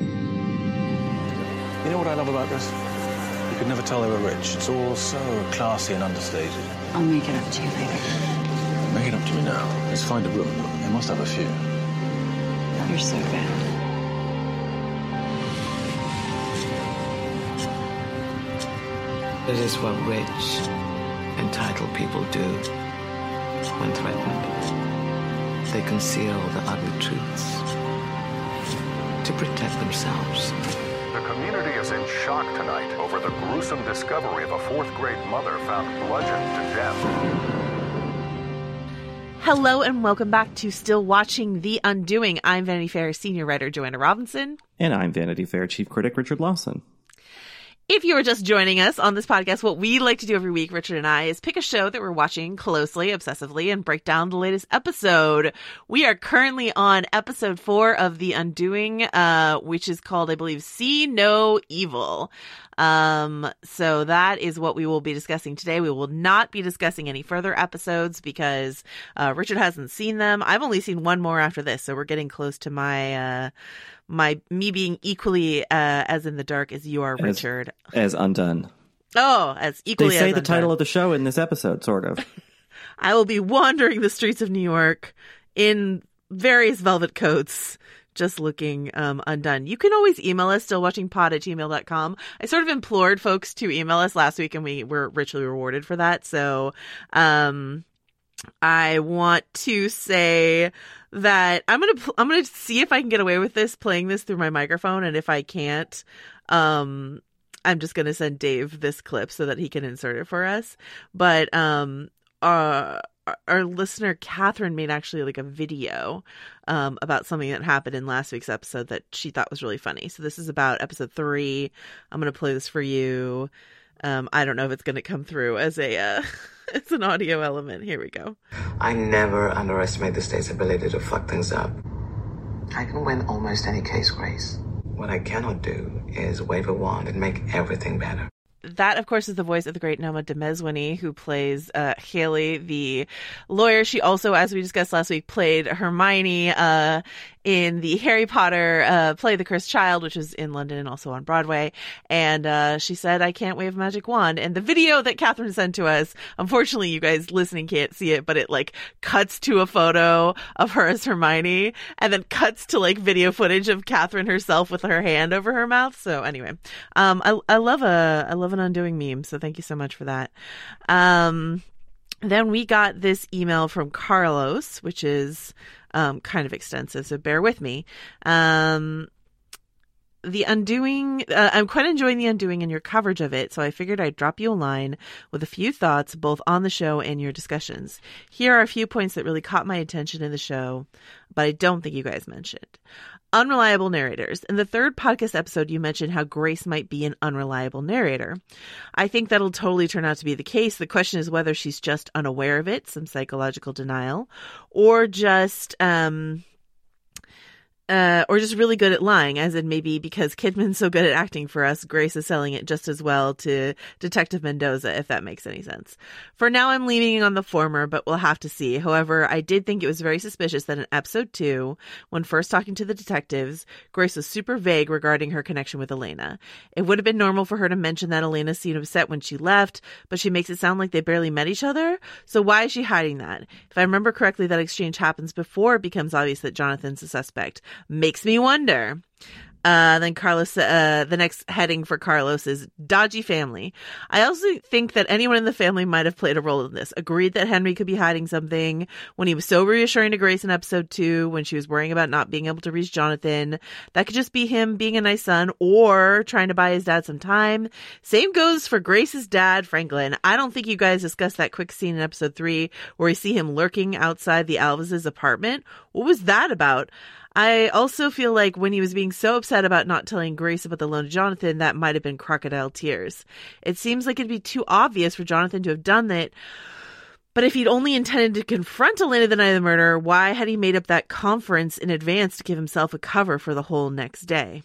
You know what I love about this? You could never tell they were rich. It's all so classy and understated. I'll make it up to you later. Make it up to me now. Let's find a room. They must have a few. You're so bad. It is what rich, entitled people do when threatened. They conceal the ugly truths to protect themselves. The community is in shock tonight over the gruesome discovery of a fourth grade mother found bludgeoned to death. Hello and welcome back to Still Watching The Undoing. I'm Vanity Fair senior writer Joanna Robinson. And I'm Vanity Fair chief critic Richard Lawson. If you are just joining us on this podcast, what we like to do every week, Richard and I, is pick a show that we're watching closely, obsessively, and break down the latest episode. We are currently on episode four of The Undoing, uh, which is called, I believe, See No Evil. Um, so that is what we will be discussing today. We will not be discussing any further episodes because uh, Richard hasn't seen them. I've only seen one more after this, so we're getting close to my uh, my me being equally uh, as in the dark as you are, As- Richard. As undone. Oh, as equally. They equally say as the undone. title of the show in this episode, sort of. I will be wandering the streets of New York in various velvet coats, just looking um, undone. You can always email us, stillwatchingpod at gmail.com. I sort of implored folks to email us last week, and we were richly rewarded for that. So, um, I want to say that I'm gonna I'm gonna see if I can get away with this playing this through my microphone, and if I can't, um, I'm just gonna send Dave this clip so that he can insert it for us. But um, uh, our, our listener Catherine made actually like a video um about something that happened in last week's episode that she thought was really funny. So this is about episode three. I'm gonna play this for you. Um, I don't know if it's gonna come through as a uh, as an audio element. Here we go. I never underestimate the state's ability to fuck things up. I can win almost any case, Grace. What I cannot do is wave a wand and make everything better. That, of course, is the voice of the great Noma Dumezweni, who plays uh, Haley, the lawyer. She also, as we discussed last week, played Hermione uh, in the Harry Potter uh, play The Cursed Child, which is in London and also on Broadway. And uh, she said, I can't wave a magic wand. And the video that Catherine sent to us, unfortunately, you guys listening can't see it, but it like cuts to a photo of her as Hermione and then cuts to like video footage of Catherine herself with her hand over her mouth. So anyway, um, I, I love a, I love an undoing meme. So thank you so much for that. Um, then we got this email from Carlos, which is um, kind of extensive, so bear with me. Um, the undoing, uh, I'm quite enjoying the undoing and your coverage of it, so I figured I'd drop you a line with a few thoughts both on the show and your discussions. Here are a few points that really caught my attention in the show, but I don't think you guys mentioned. Unreliable narrators. In the third podcast episode, you mentioned how Grace might be an unreliable narrator. I think that'll totally turn out to be the case. The question is whether she's just unaware of it, some psychological denial, or just, um, uh, or just really good at lying, as in maybe because Kidman's so good at acting for us, Grace is selling it just as well to Detective Mendoza, if that makes any sense. For now, I'm leaning on the former, but we'll have to see. However, I did think it was very suspicious that in episode two, when first talking to the detectives, Grace was super vague regarding her connection with Elena. It would have been normal for her to mention that Elena seemed upset when she left, but she makes it sound like they barely met each other. So why is she hiding that? If I remember correctly, that exchange happens before it becomes obvious that Jonathan's a suspect makes me wonder. Uh, then Carlos, uh, the next heading for Carlos is dodgy family. I also think that anyone in the family might have played a role in this. Agreed that Henry could be hiding something when he was so reassuring to Grace in episode two, when she was worrying about not being able to reach Jonathan. That could just be him being a nice son or trying to buy his dad some time. Same goes for Grace's dad, Franklin. I don't think you guys discussed that quick scene in episode three where we see him lurking outside the Alvises apartment. What was that about? I also feel like when he was being so upset about not telling Grace about the loan to Jonathan, that might have been crocodile tears. It seems like it'd be too obvious for Jonathan to have done that. But if he'd only intended to confront Elena the night of the murder, why had he made up that conference in advance to give himself a cover for the whole next day?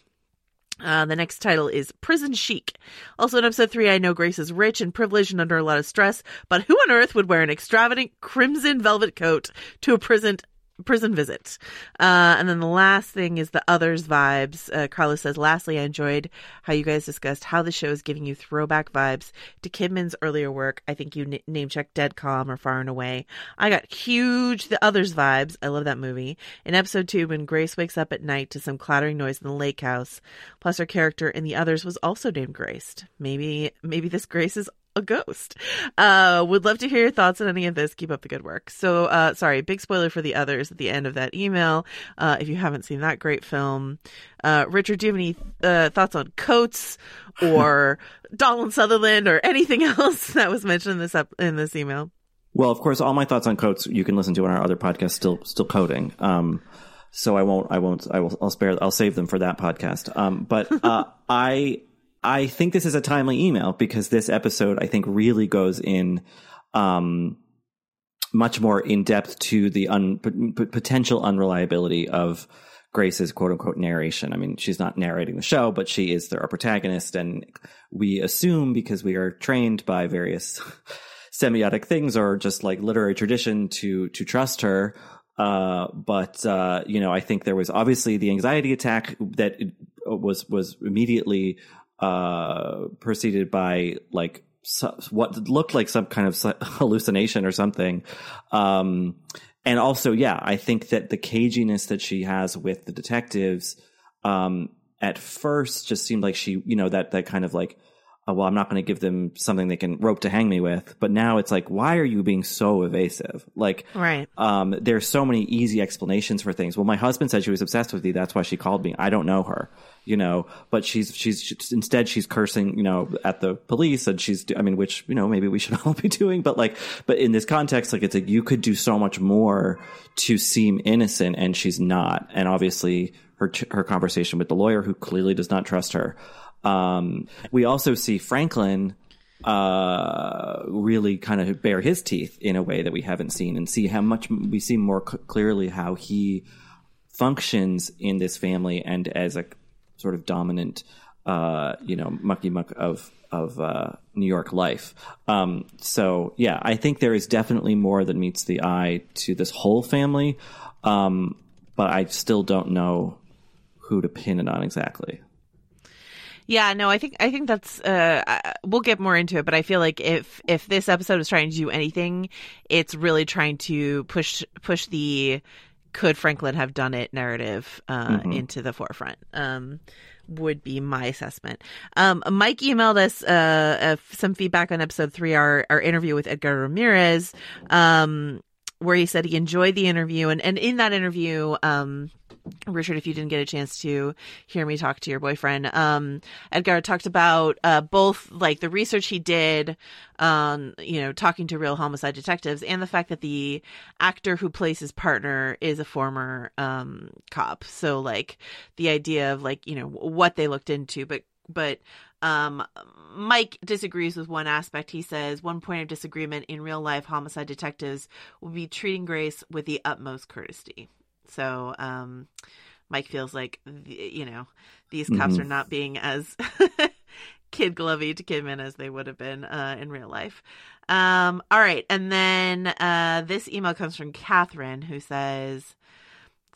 Uh, the next title is Prison Chic. Also in episode three, I know Grace is rich and privileged and under a lot of stress, but who on earth would wear an extravagant crimson velvet coat to a prison prison visit. Uh, and then the last thing is the others vibes. Uh, Carlos says, lastly, I enjoyed how you guys discussed how the show is giving you throwback vibes to Kidman's earlier work. I think you n- name checked Dead Calm or Far and Away. I got huge the others vibes. I love that movie. In episode two, when Grace wakes up at night to some clattering noise in the lake house, plus her character in the others was also named Grace. Maybe, maybe this Grace is a ghost. Uh, would love to hear your thoughts on any of this. Keep up the good work. So, uh, sorry, big spoiler for the others at the end of that email. Uh, if you haven't seen that great film, uh, Richard, do you have any uh, thoughts on Coates or Donald Sutherland or anything else that was mentioned in this up in this email? Well, of course, all my thoughts on Coates you can listen to on our other podcast, still still coding. Um, so I won't, I won't, I will, I'll spare, I'll save them for that podcast. Um, but uh, I I think this is a timely email because this episode, I think, really goes in um, much more in depth to the un- p- potential unreliability of Grace's quote unquote narration. I mean, she's not narrating the show, but she is our protagonist. And we assume because we are trained by various semiotic things or just like literary tradition to, to trust her. Uh, but, uh, you know, I think there was obviously the anxiety attack that was, was immediately uh, preceded by like what looked like some kind of hallucination or something. Um, and also, yeah, I think that the caginess that she has with the detectives, um, at first just seemed like she, you know, that, that kind of like, oh, well, I'm not going to give them something they can rope to hang me with. But now it's like, why are you being so evasive? Like, right. Um, there's so many easy explanations for things. Well, my husband said she was obsessed with you. That's why she called me. I don't know her you know, but she's, she's, she's, instead she's cursing, you know, at the police and she's, I mean, which, you know, maybe we should all be doing, but like, but in this context, like it's like you could do so much more to seem innocent and she's not. And obviously her, her conversation with the lawyer who clearly does not trust her. Um, we also see Franklin, uh, really kind of bare his teeth in a way that we haven't seen and see how much we see more c- clearly how he functions in this family and as a sort of dominant, uh, you know, mucky muck of of uh, New York life. Um, so yeah, I think there is definitely more that meets the eye to this whole family, um, but I still don't know who to pin it on exactly. Yeah, no, I think I think that's uh we'll get more into it, but I feel like if if this episode is trying to do anything, it's really trying to push push the could Franklin have done it narrative uh, mm-hmm. into the forefront. Um, would be my assessment. Um, Mike emailed us uh, uh, some feedback on episode three, our our interview with Edgar Ramirez, um, where he said he enjoyed the interview, and and in that interview, um, Richard, if you didn't get a chance to hear me talk to your boyfriend, um, Edgar talked about uh, both like the research he did, um, you know, talking to real homicide detectives, and the fact that the actor who plays his partner is a former um, cop. So, like, the idea of like you know what they looked into, but but um, Mike disagrees with one aspect. He says one point of disagreement in real life homicide detectives will be treating Grace with the utmost courtesy. So um, Mike feels like you know these cops Mhm. are not being as kid glovey to Kidman as they would have been uh, in real life. Um, all right, and then uh, this email comes from Catherine, who says.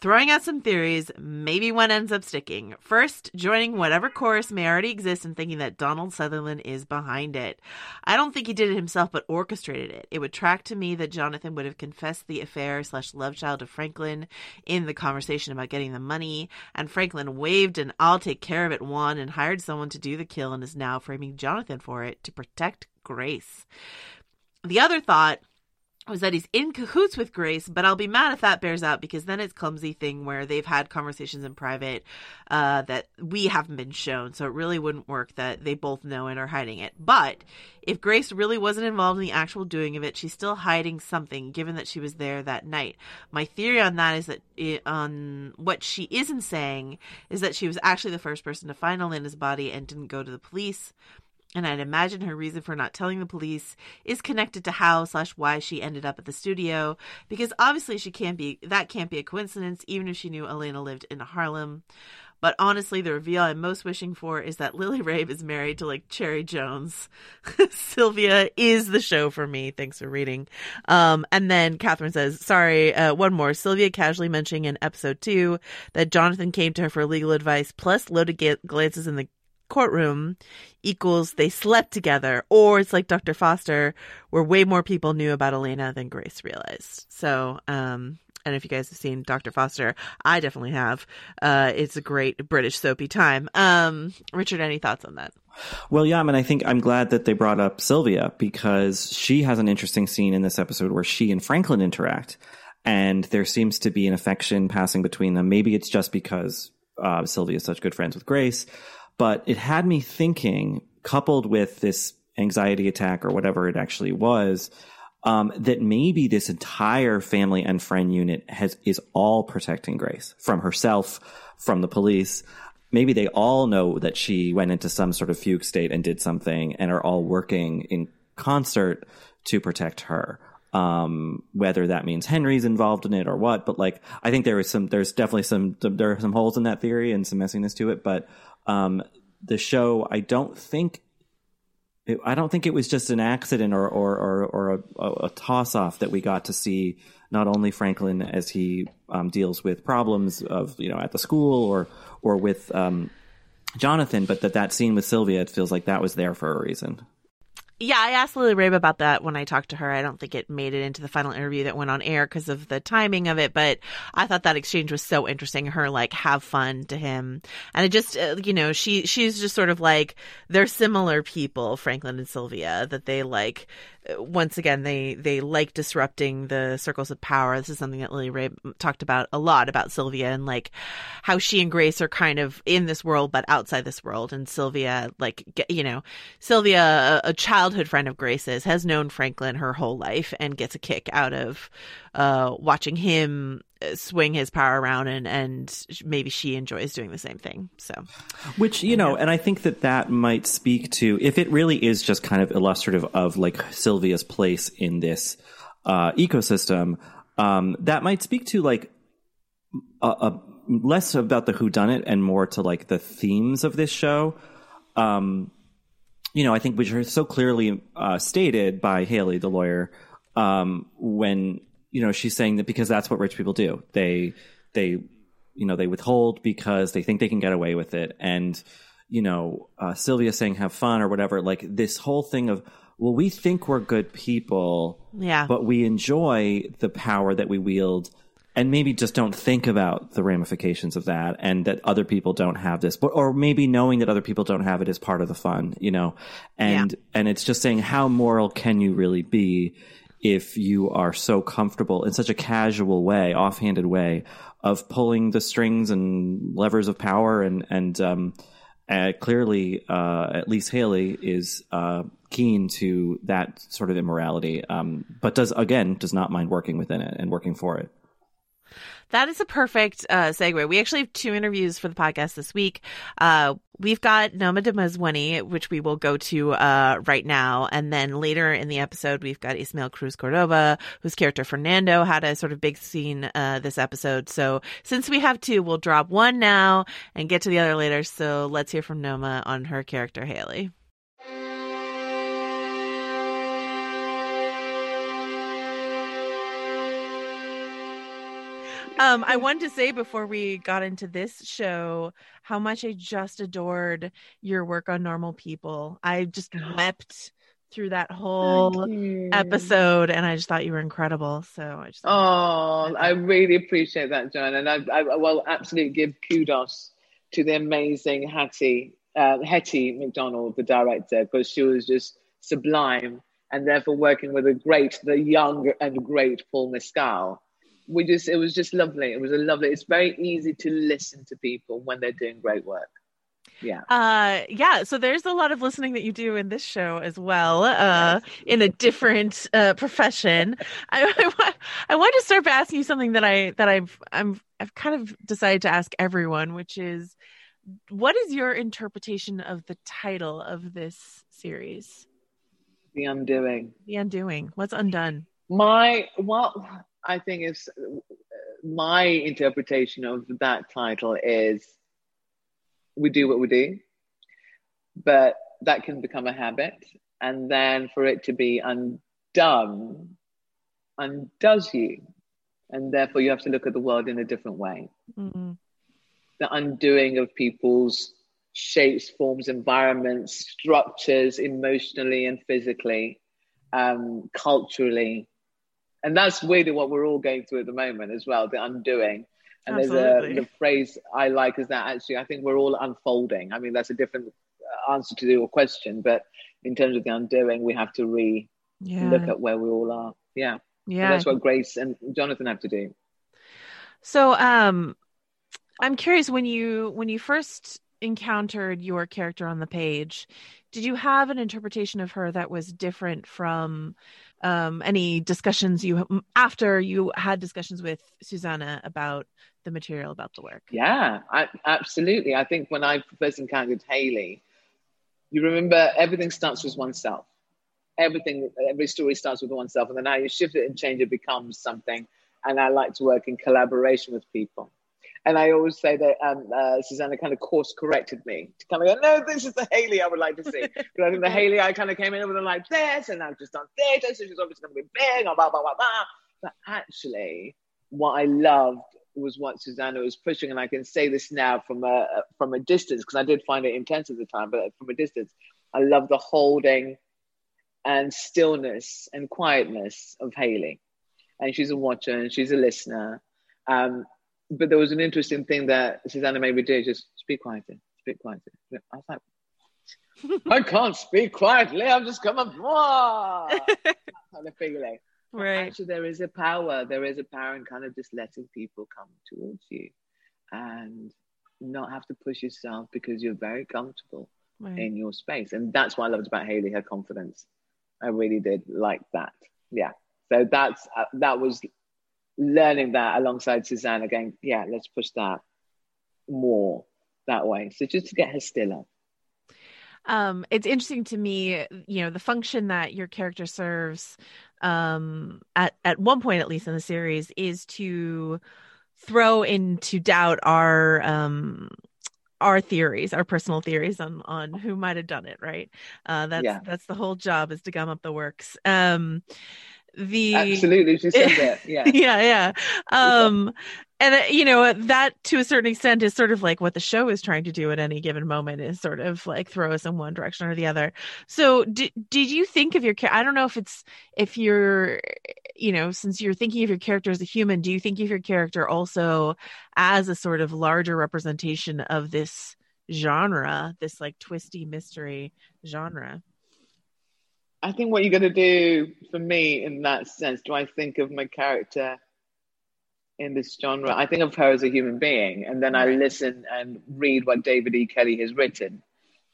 Throwing out some theories, maybe one ends up sticking. First, joining whatever chorus may already exist and thinking that Donald Sutherland is behind it. I don't think he did it himself, but orchestrated it. It would track to me that Jonathan would have confessed the affair slash love child of Franklin in the conversation about getting the money, and Franklin waved an I'll take care of it one and hired someone to do the kill and is now framing Jonathan for it to protect Grace. The other thought was that he's in cahoots with Grace, but I'll be mad if that bears out because then it's clumsy thing where they've had conversations in private uh, that we haven't been shown, so it really wouldn't work that they both know and are hiding it. But if Grace really wasn't involved in the actual doing of it, she's still hiding something, given that she was there that night. My theory on that is that it, on what she isn't saying is that she was actually the first person to find Elena's body and didn't go to the police. And I'd imagine her reason for not telling the police is connected to how slash why she ended up at the studio, because obviously she can't be that can't be a coincidence, even if she knew Elena lived in Harlem. But honestly, the reveal I'm most wishing for is that Lily Rabe is married to like Cherry Jones. Sylvia is the show for me. Thanks for reading. Um, and then Catherine says, sorry, uh, one more. Sylvia casually mentioning in episode two that Jonathan came to her for legal advice, plus loaded ga- glances in the courtroom equals they slept together, or it's like Dr. Foster, where way more people knew about Elena than Grace realized. So, um, and if you guys have seen Dr. Foster, I definitely have. Uh, it's a great British soapy time. Um, Richard, any thoughts on that? Well, yeah, I mean, I think I'm glad that they brought up Sylvia because she has an interesting scene in this episode where she and Franklin interact, and there seems to be an affection passing between them. Maybe it's just because uh, Sylvia is such good friends with Grace, but it had me thinking, coupled with this anxiety attack or whatever it actually was, um, that maybe this entire family and friend unit has is all protecting Grace from herself, from the police. Maybe they all know that she went into some sort of fugue state and did something, and are all working in concert to protect her. Um, whether that means Henry's involved in it or what, but like I think there is some, there's definitely some, there are some holes in that theory and some messiness to it. But um, the show, I don't think it, I don't think it was just an accident or or or, or a, a toss off that we got to see not only Franklin as he um, deals with problems of you know at the school or or with um, Jonathan, but that that scene with Sylvia it feels like that was there for a reason. Yeah, I asked Lily Rabe about that when I talked to her. I don't think it made it into the final interview that went on air because of the timing of it, but I thought that exchange was so interesting. Her like have fun to him, and it just uh, you know she she's just sort of like they're similar people, Franklin and Sylvia, that they like. Once again, they they like disrupting the circles of power. This is something that Lily Rabe talked about a lot about Sylvia and like how she and Grace are kind of in this world but outside this world. And Sylvia, like you know, Sylvia, a, childhood friend of Grace's, has known Franklin her whole life and gets a kick out of uh, watching him swing his power around, and and maybe she enjoys doing the same thing. So Which, you know, and I think that that might speak to, if it really is just kind of illustrative of like Sylvia's place in this uh, ecosystem, um, that might speak to like a, a less about the who done it and more to like the themes of this show. Um, you know, I think which are so clearly uh, stated by Haley, the lawyer, um, when you know she's saying that because that's what rich people do. They they you know they withhold because they think they can get away with it, and you know uh, Sylvia saying have fun or whatever. Like this whole thing of well, we think we're good people, Yeah. but we enjoy the power that we wield. And maybe just don't think about the ramifications of that, and that other people don't have this, but or maybe knowing that other people don't have it is part of the fun, you know. And and it's just saying how moral can you really be if you are so comfortable in such a casual way, offhanded way of pulling the strings and levers of power, and and um, uh, clearly, uh, at least Haley is uh, keen to that sort of immorality, um, but does again does not mind working within it and working for it. That is a perfect uh, segue. We actually have two interviews for the podcast this week. Uh, we've got Noma Dumezweni, which we will go to uh, right now. And then later in the episode, we've got Ismael Cruz Córdova, whose character Fernando had a sort of big scene uh, this episode. So since we have two, we'll drop one now and get to the other later. So let's hear from Noma on her character, Haley. Um, I wanted to say before we got into this show how much I just adored your work on Normal People. I just wept through that whole episode, and I just thought you were incredible. So I just oh, I really appreciate that, John, and I, I will absolutely give kudos to the amazing Hattie uh, Hettie Macdonald, the director, because she was just sublime, and therefore working with a great, the young and great Paul Mescal we just it was just lovely. It was a lovely. It's very easy to listen to people when they're doing great work. Yeah. Uh yeah, so there's a lot of listening that you do in this show as well, uh in a different uh profession. I I, I want to start by asking you something that I that I've I'm I've kind of decided to ask everyone, which is what is your interpretation of the title of this series? The Undoing. The Undoing. What's undone? My well I think it's my interpretation of that title is we do what we do, but that can become a habit. And then for it to be undone, undoes you. And therefore, you have to look at the world in a different way. Mm-hmm. The undoing of people's shapes, forms, environments, structures, emotionally and physically, um, culturally, and that's really what we're all going through at the moment as well the undoing. And Absolutely. there's a the phrase i like is that actually i think we're all unfolding. I mean that's a different uh, answer to your question but in terms of the undoing we have to re yeah. look at where we all are. Yeah. Yeah and that's what grace and jonathan have to do. So um i'm curious when you when you first encountered your character on the page did you have an interpretation of her that was different from um, any discussions you after you had discussions with Susanna about the material about the work? Yeah, I, absolutely. I think when I first encountered Haley, you remember everything starts with oneself. Everything, every story starts with oneself, and then how you shift it and change it becomes something. And I like to work in collaboration with people. And I always say that um, uh, Susanna kind of course corrected me to kind of go, no, this is the Haley I would like to see. Because I think the Haley I kind of came in with them like this, and I've just done theatre, so she's obviously going to be big, blah, blah, blah, blah. But actually, what I loved was what Susanna was pushing, and I can say this now from a from a distance because I did find it intense at the time, but from a distance, I love the holding and stillness and quietness of Haley. And she's a watcher and she's a listener. Um, but there was an interesting thing that Susanna made me do just speak quietly, speak quietly. I was like, I can't speak quietly. I'm just coming, kind of feeling. Right. Actually, there is a power. There is a power in kind of just letting people come towards you, and not have to push yourself because you're very comfortable right. in your space. And that's what I loved about Haley. Her confidence. I really did like that. Yeah. So that's uh, that was learning that alongside Susanna, going, yeah, let's push that more that way. So just to get her stiller. Um, it's interesting to me, you know, the function that your character serves um, at at one point, at least in the series, is to throw into doubt our um, our theories, our personal theories on on who might have done it. Right? Uh, that's yeah. that's the whole job is to gum up the works. Um, the absolutely she said that yeah. Yeah yeah. Um and uh, you know that to a certain extent is sort of like what the show is trying to do at any given moment is sort of like throw us in one direction or the other. So did, did you think of your i don't know if it's if you're you know since you're thinking of your character as a human do you think of your character also as a sort of larger representation of this genre this like twisty mystery genre I think what you're going to do for me in that sense, do I think of my character in this genre. I think of her as a human being, and then I listen and read what David E. Kelley has written,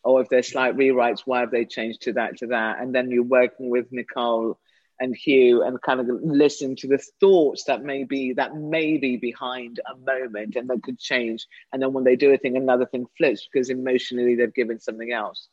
or if there's slight rewrites, why have they changed to that to that? And then you're working with Nicole and Hugh and kind of listen to the thoughts that may be that may be behind a moment and that could change. And then when they do a thing, another thing flips because emotionally they've given something else.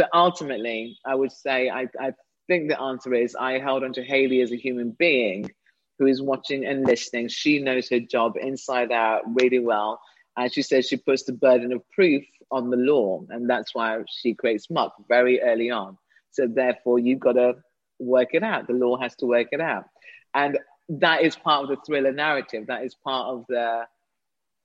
So ultimately, I would say I, I think the answer is I held on to Haley as a human being who is watching and listening. She knows her job inside out really well. And she says she puts the burden of proof on the law. And that's why she creates muck very early on. So therefore, you've got to work it out. The law has to work it out. And that is part of the thriller narrative. That is part of the,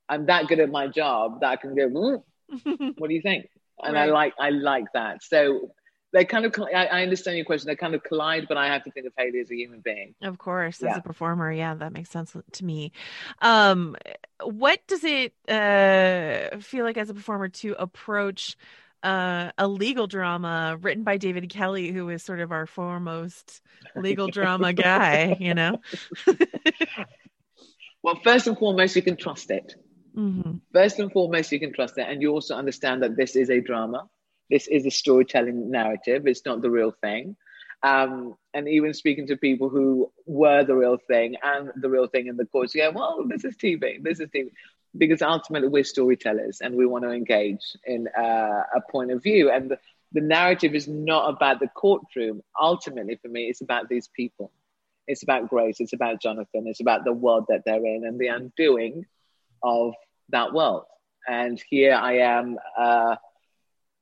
I'm that good at my job that I can go, mm, what do you think? And right. I like, I like that. So they kind of I, I, understand your question they kind of collide but i have to think of haley as a human being of course yeah. as a performer yeah that makes sense to me um what does it uh feel like as a performer to approach uh, a legal drama written by David Kelley, who is sort of our foremost legal drama guy, you know? well, first and foremost, you can trust it. Mm-hmm. First and foremost, you can trust it. And you also understand that this is a drama. This is a storytelling narrative. It's not the real thing. Um, and even speaking to people who were the real thing and the real thing in the course, you go, well, this is TV, this is TV. Because ultimately, we're storytellers and we want to engage in uh, a point of view. And the, the narrative is not about the courtroom. Ultimately, for me, it's about these people. It's about Grace, it's about Jonathan, it's about the world that they're in and the undoing of that world. And here I am. Uh,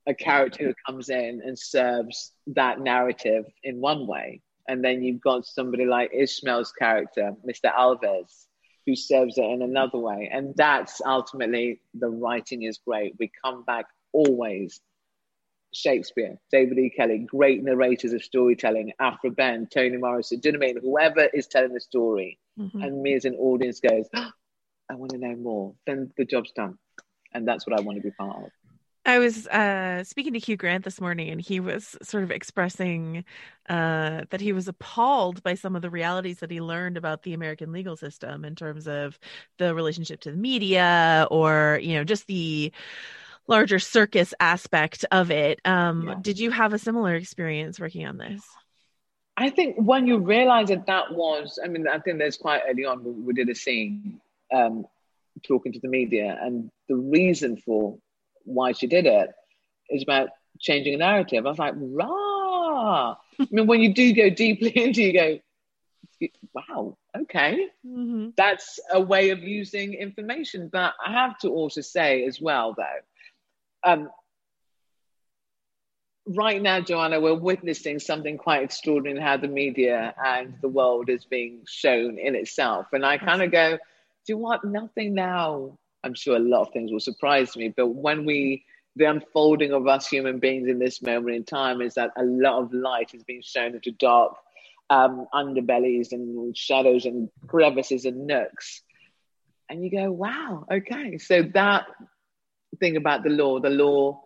a character who comes in and serves that narrative in one way. And then you've got somebody like Ishmael's character, Mr. Alves, who serves it in another way. And that's ultimately the writing is great. We come back always. Shakespeare, David E. Kelley, great narrators of storytelling, Aphra Behn, Toni Morrison, do you know what I mean? Whoever is telling the story, mm-hmm. and me as an audience goes, I want to know more, then the job's done. And that's what I want to be part of. I was uh, speaking to Hugh Grant this morning, and he was sort of expressing uh, that he was appalled by some of the realities that he learned about the American legal system in terms of the relationship to the media, or you know, just the larger circus aspect of it. Um, yeah. Did you have a similar experience working on this? I think when you realize that that was, I mean, I think there's quite early on we, we did a scene um, talking to the media, and the reason for why she did it is about changing a narrative. I was like, rah. I mean, when you do go deeply into, you go, wow, okay, mm-hmm. that's a way of using information. But I have to also say as well, though, um, right now, Joanna, we're witnessing something quite extraordinary in how the media and the world is being shown in itself. And I kind of go, do you want nothing now I'm sure a lot of things will surprise me. But when we, the unfolding of us human beings in this moment in time is that a lot of light is being shown into dark um, underbellies and shadows and crevices and nooks. And you go, wow, okay. So that thing about the law, the law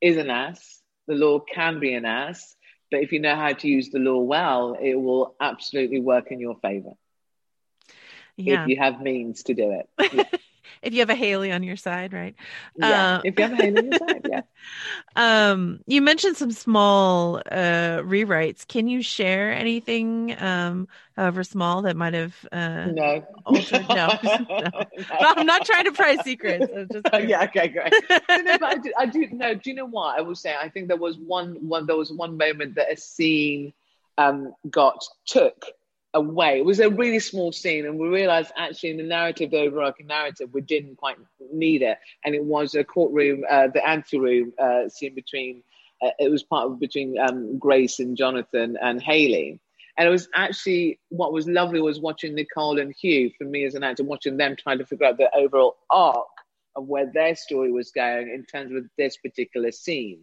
is an ass. The law can be an ass. But if you know how to use the law well, it will absolutely work in your favor. Yeah. If you have means to do it. if you have a Haley on your side, right? Yeah, uh, if you have a Haley on your side, yeah. Um, you mentioned some small uh, rewrites. Can you share anything, um, however small, that might have uh, no altered? No, no. I'm not trying to pry secrets. Just yeah, okay, great. no, but I do, I do know. Do you know what I will say? I think there was one, one. There was one moment that a scene um, got took away. It was a really small scene, and we realized actually in the narrative, the overarching narrative, we didn't quite need it. And it was a courtroom, uh, the anteroom uh, scene between, uh, it was part of between um, Grace and Jonathan and Haley. And it was actually what was lovely was watching Nicole and Hugh, for me as an actor, watching them trying to figure out the overall arc of where their story was going in terms of this particular scene.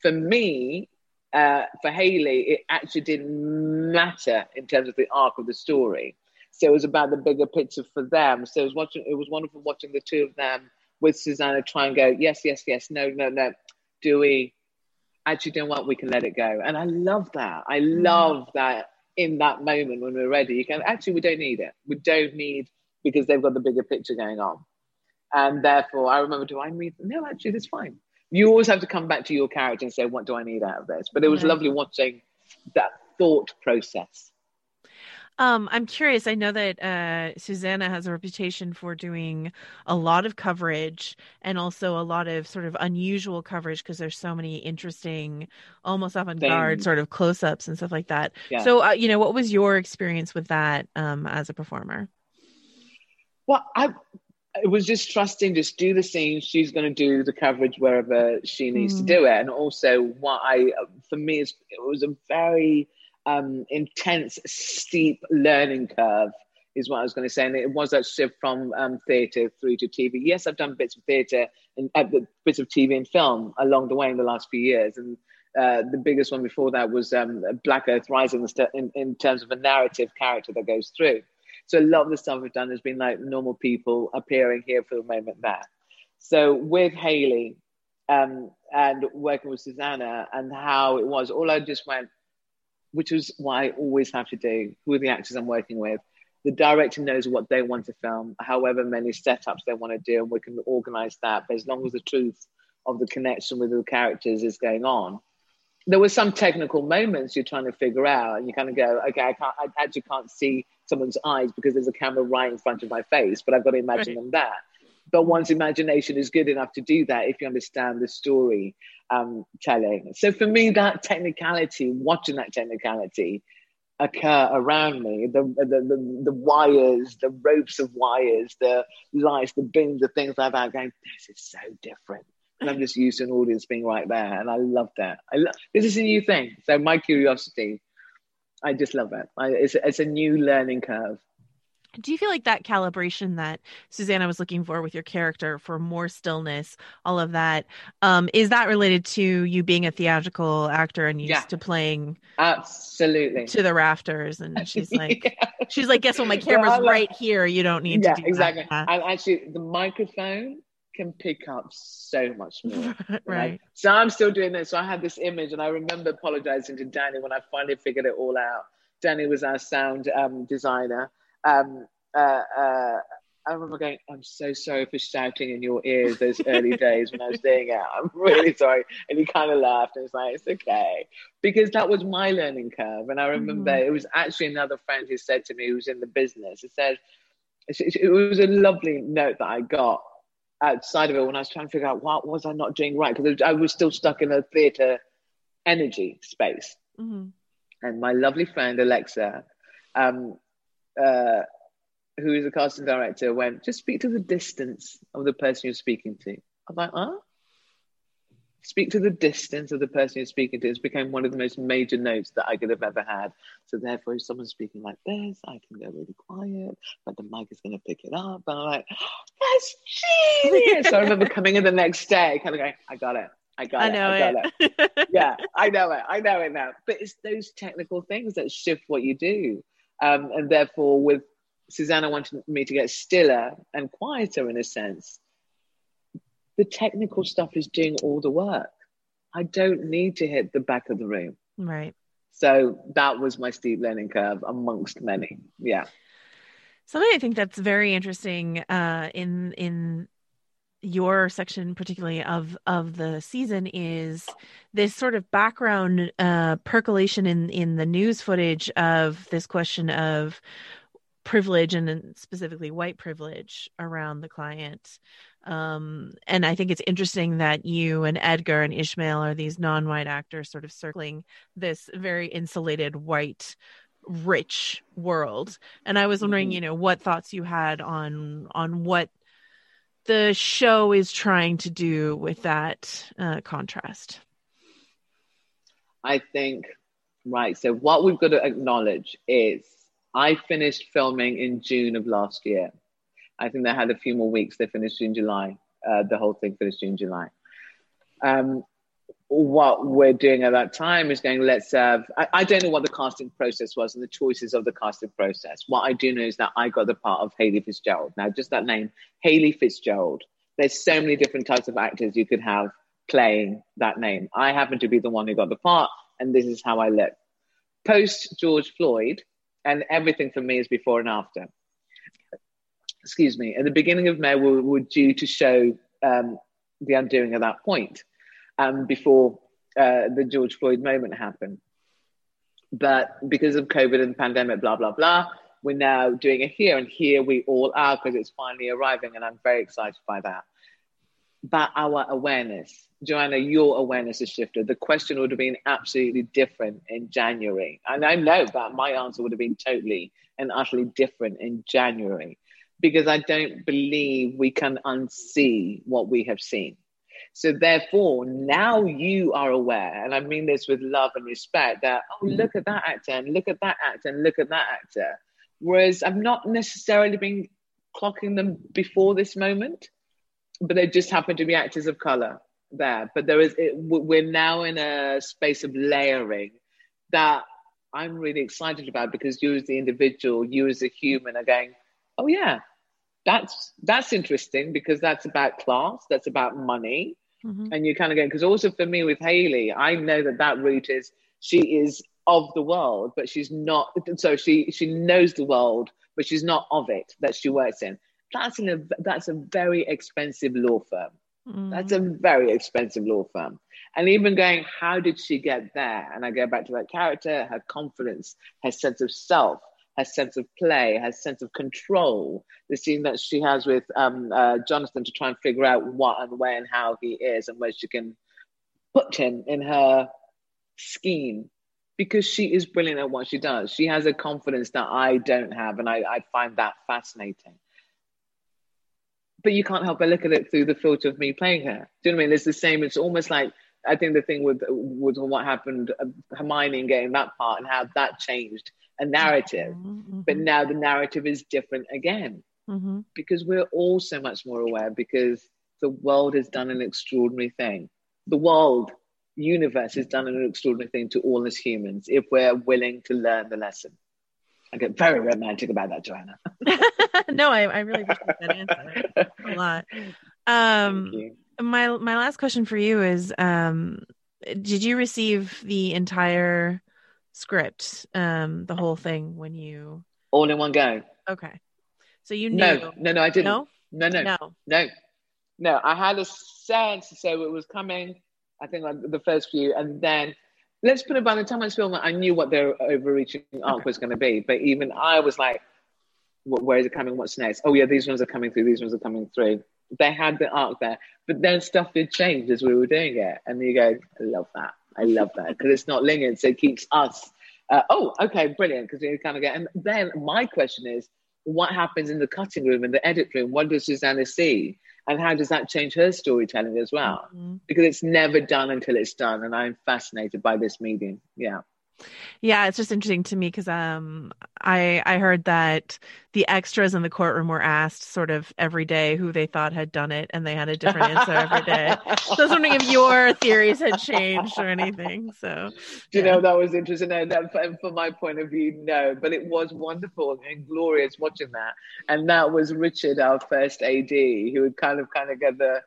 For me, uh, for Haley, it actually didn't matter in terms of the arc of the story. So it was about the bigger picture for them. So it was watching. It was wonderful watching the two of them with Susanna try and go, yes, yes, yes, no, no, no. Do we actually don't want? We can let it go. And I love that. I mm. love that in that moment when we're ready. You can actually we don't need it. We don't need because they've got the bigger picture going on. And therefore, I remember, do I need? No, actually, that's fine. You always have to come back to your character and say, what do I need out of this? But it was lovely watching that thought process. Um, I'm curious. I know that uh, Susanna has a reputation for doing a lot of coverage and also a lot of sort of unusual coverage because there's so many interesting, almost avant-garde sort of close-ups and stuff like that. Yeah. So, uh, you know, what was your experience with that um, as a performer? Well, I it was just trusting, just do the scene. She's going to do the coverage wherever she needs Mm. to do it. And also, what I, for me, is it was a very um, intense, steep learning curve, is what I was going to say. And it was that shift from um, theatre through to TV. Yes, I've done bits of theatre and uh, bits of TV and film along the way in the last few years. And uh, the biggest one before that was um, Black Earth Rising in, in terms of a narrative character that goes through. So a lot of the stuff we've done has been like normal people appearing here for the moment there. So with Haley um, and working with Susanna and how it was, all I just went, which is what I always have to do. Who are the actors I'm working with? The director knows what they want to film, however many setups they want to do, and we can organize that. But as long as the truth of the connection with the characters is going on, there were some technical moments you're trying to figure out, and you kind of go, okay, I can't, I actually can't see someone's eyes because there's a camera right in front of my face, but I've got to imagine Right. them that. But one's imagination is good enough to do that if you understand the story um, telling. So for me, that technicality, watching that technicality occur around me, the, the, the, the wires, the ropes of wires, the lights, the bins, the things like that, going, this is so different. And I'm just used to an audience being right there. And I love that. I lo- this is a new thing. So my curiosity, I just love it. I, it's, it's a new learning curve. Do you feel like that calibration that Susanna was looking for with your character for more stillness, all of that, um, is that related to you being a theatrical actor and used Yeah. to playing Absolutely. to the rafters? And she's like, she's like, guess what? My camera's I like- right here. You don't need yeah, to do exactly. that. And actually, the microphone can pick up so much more. right. So I'm still doing this. So I had this image, and I remember apologizing to Danny when I finally figured it all out. Danny was our sound um, designer. Um, uh, uh, I remember going, I'm so sorry for shouting in your ears those early days when I was doing it. I'm really sorry. And he kind of laughed and was like, it's okay. Because that was my learning curve. And I remember Mhm. it was actually another friend who said to me, who's in the business, it said, it was a lovely note that I got outside of it when I was trying to figure out what was I not doing right because I was still stuck in a theatre energy space. Mhm. And my lovely friend Alexa, um, uh, who is a casting director, went just speak to the distance of the person you're speaking to. I was like, huh? Speak to the distance of the person you're speaking to. It's become one of the most major notes that I could have ever had. So therefore, if someone's speaking like this, I can go really quiet, but the mic is going to pick it up. And I'm like, that's genius. so I remember coming in the next day, kind of going, I got it. I got I it. know I got it. it. yeah, I know it. I know it now. But it's those technical things that shift what you do. Um, and therefore, with Susanna wanting me to get stiller and quieter in a sense, the technical stuff is doing all the work. I don't need to hit the back of the room. Right. So that was my steep learning curve amongst many. Yeah. Something I think that's very interesting uh, in in your section, particularly of of the season, is this sort of background uh, percolation in in the news footage of this question of privilege and specifically white privilege around the client. Um, and I think it's interesting that you and Edgar and Ishmael are these non-white actors sort of circling this very insulated white rich world and i was wondering Mhm. you know what thoughts you had on on what the show is trying to do with that uh, contrast I think, right. So, what we've got to acknowledge is I finished filming in June of last year. I think they had a few more weeks. They finished in July. Uh, the whole thing finished in July. Um, what we're doing at that time is going, let's have, I, I don't know what the casting process was and the choices of the casting process. What I do know is that I got the part of Haley Fitzgerald. Now, just that name, Haley Fitzgerald, there's so many different types of actors you could have playing that name. I happen to be the one who got the part, and this is how I look. Post George Floyd, and everything for me is before and after. Excuse me, at the beginning of May, we were due to show um, the undoing at that point um, before uh, the George Floyd moment happened. But because of COVID and the pandemic, blah, blah, blah, we're now doing it here. And here we all are because it's finally arriving. And I'm very excited by that. But our awareness, Joanna, your awareness has shifted. The question would have been absolutely different in January. And I know that my answer would have been totally and utterly different in January because I don't believe we can unsee what we have seen. So therefore, now you are aware, and I mean this with love and respect, that, oh, mm. look at that actor, and look at that actor, and look at that actor. Whereas I've not necessarily been clocking them before this moment, but they just happen to be actors of color there. But there is, it, we're now in a space of layering that I'm really excited about because you as the individual, you as a human are going, oh yeah, that's that's interesting because that's about class, that's about money, mm-hmm. and you kind of go because also for me with Haley, I know that that route is she is of the world, but she's not. So she she knows the world, but she's not of it that she works in. That's in a that's a very expensive law firm. Mm. That's a very expensive law firm. And even going, how did she get there? And I go back to that character, her confidence, her sense of self, her sense of play, her sense of control. The scene that she has with um, uh, Jonathan to try and figure out what and where and how he is and where she can put him in her scheme because she is brilliant at what she does. She has a confidence that I don't have, and I, I find that fascinating. But you can't help but look at it through the filter of me playing her. Do you know what I mean? It's the same. It's almost like I think the thing with with what happened, uh, Hermione getting that part and how that changed a narrative. Mm-hmm. But now the narrative is different again mm-hmm. because we're all so much more aware because the world has done an extraordinary thing. The world universe has done an extraordinary thing to all as humans if we're willing to learn the lesson. I get very romantic about that, Joanna. no, I, I really appreciate that answer a lot. Um, my my last question for you is: um, Did you receive the entire script, um, the whole thing, when you all in one go? Okay, so you knew? No, no, no, I didn't. No, no, no, no, no. no. I had a sense, so it was coming I think like the first few, and then let's put it by the time I was filming, I knew what their overreaching arc okay. was going to be. But even I was like, where is it coming? What's next? Oh yeah, these ones are coming through. These ones are coming through. They had the arc there, but then stuff did change as we were doing it, and you go, I love that. I love that because it's not linear, so it keeps us. Uh, oh, okay, brilliant. Because you kind of get, and then my question is, what happens in the cutting room in the edit room? What does Susanna see? and how does that change her storytelling as well mm-hmm. because it's never done until it's done and i'm fascinated by this medium yeah yeah, it's just interesting to me because um, I I heard that the extras in the courtroom were asked sort of every day who they thought had done it, and they had a different answer every day. So I was wondering if your theories had changed or anything. So, Do you know that was interesting? No, that, from my point of view, no, but it was wonderful and glorious watching that, and that was Richard, our first AD, who would kind of kind of get the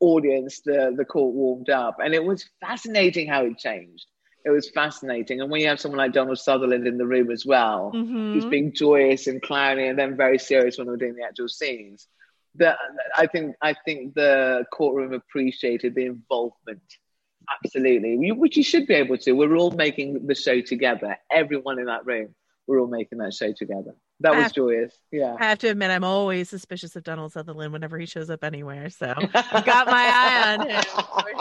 audience, the the court warmed up, and it was fascinating how it changed it was fascinating. And when you have someone like Donald Sutherland in the room as well, mm-hmm. who's being joyous and clowny and then very serious when we're doing the actual scenes, that I think I think the courtroom appreciated the involvement. Absolutely, which you should be able to. We're all making the show together. Everyone in that room, we're all making that show together. That was joyous. Yeah. I have to admit, I'm always suspicious of Donald Sutherland whenever he shows up anywhere. So I've got my eye on him for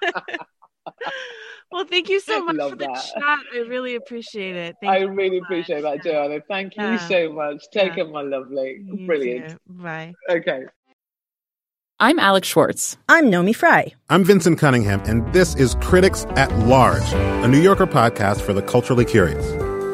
sure. Well, thank you so much for the that. chat. I really appreciate it. Thank I really so appreciate that, Joanna. Thank yeah. you so much. Take yeah. it, my lovely. You Brilliant. Too. Bye. Okay. I'm Alex Schwartz. I'm Naomi Fry. I'm Vinson Cunningham, and this is Critics at Large, a New Yorker podcast for the culturally curious.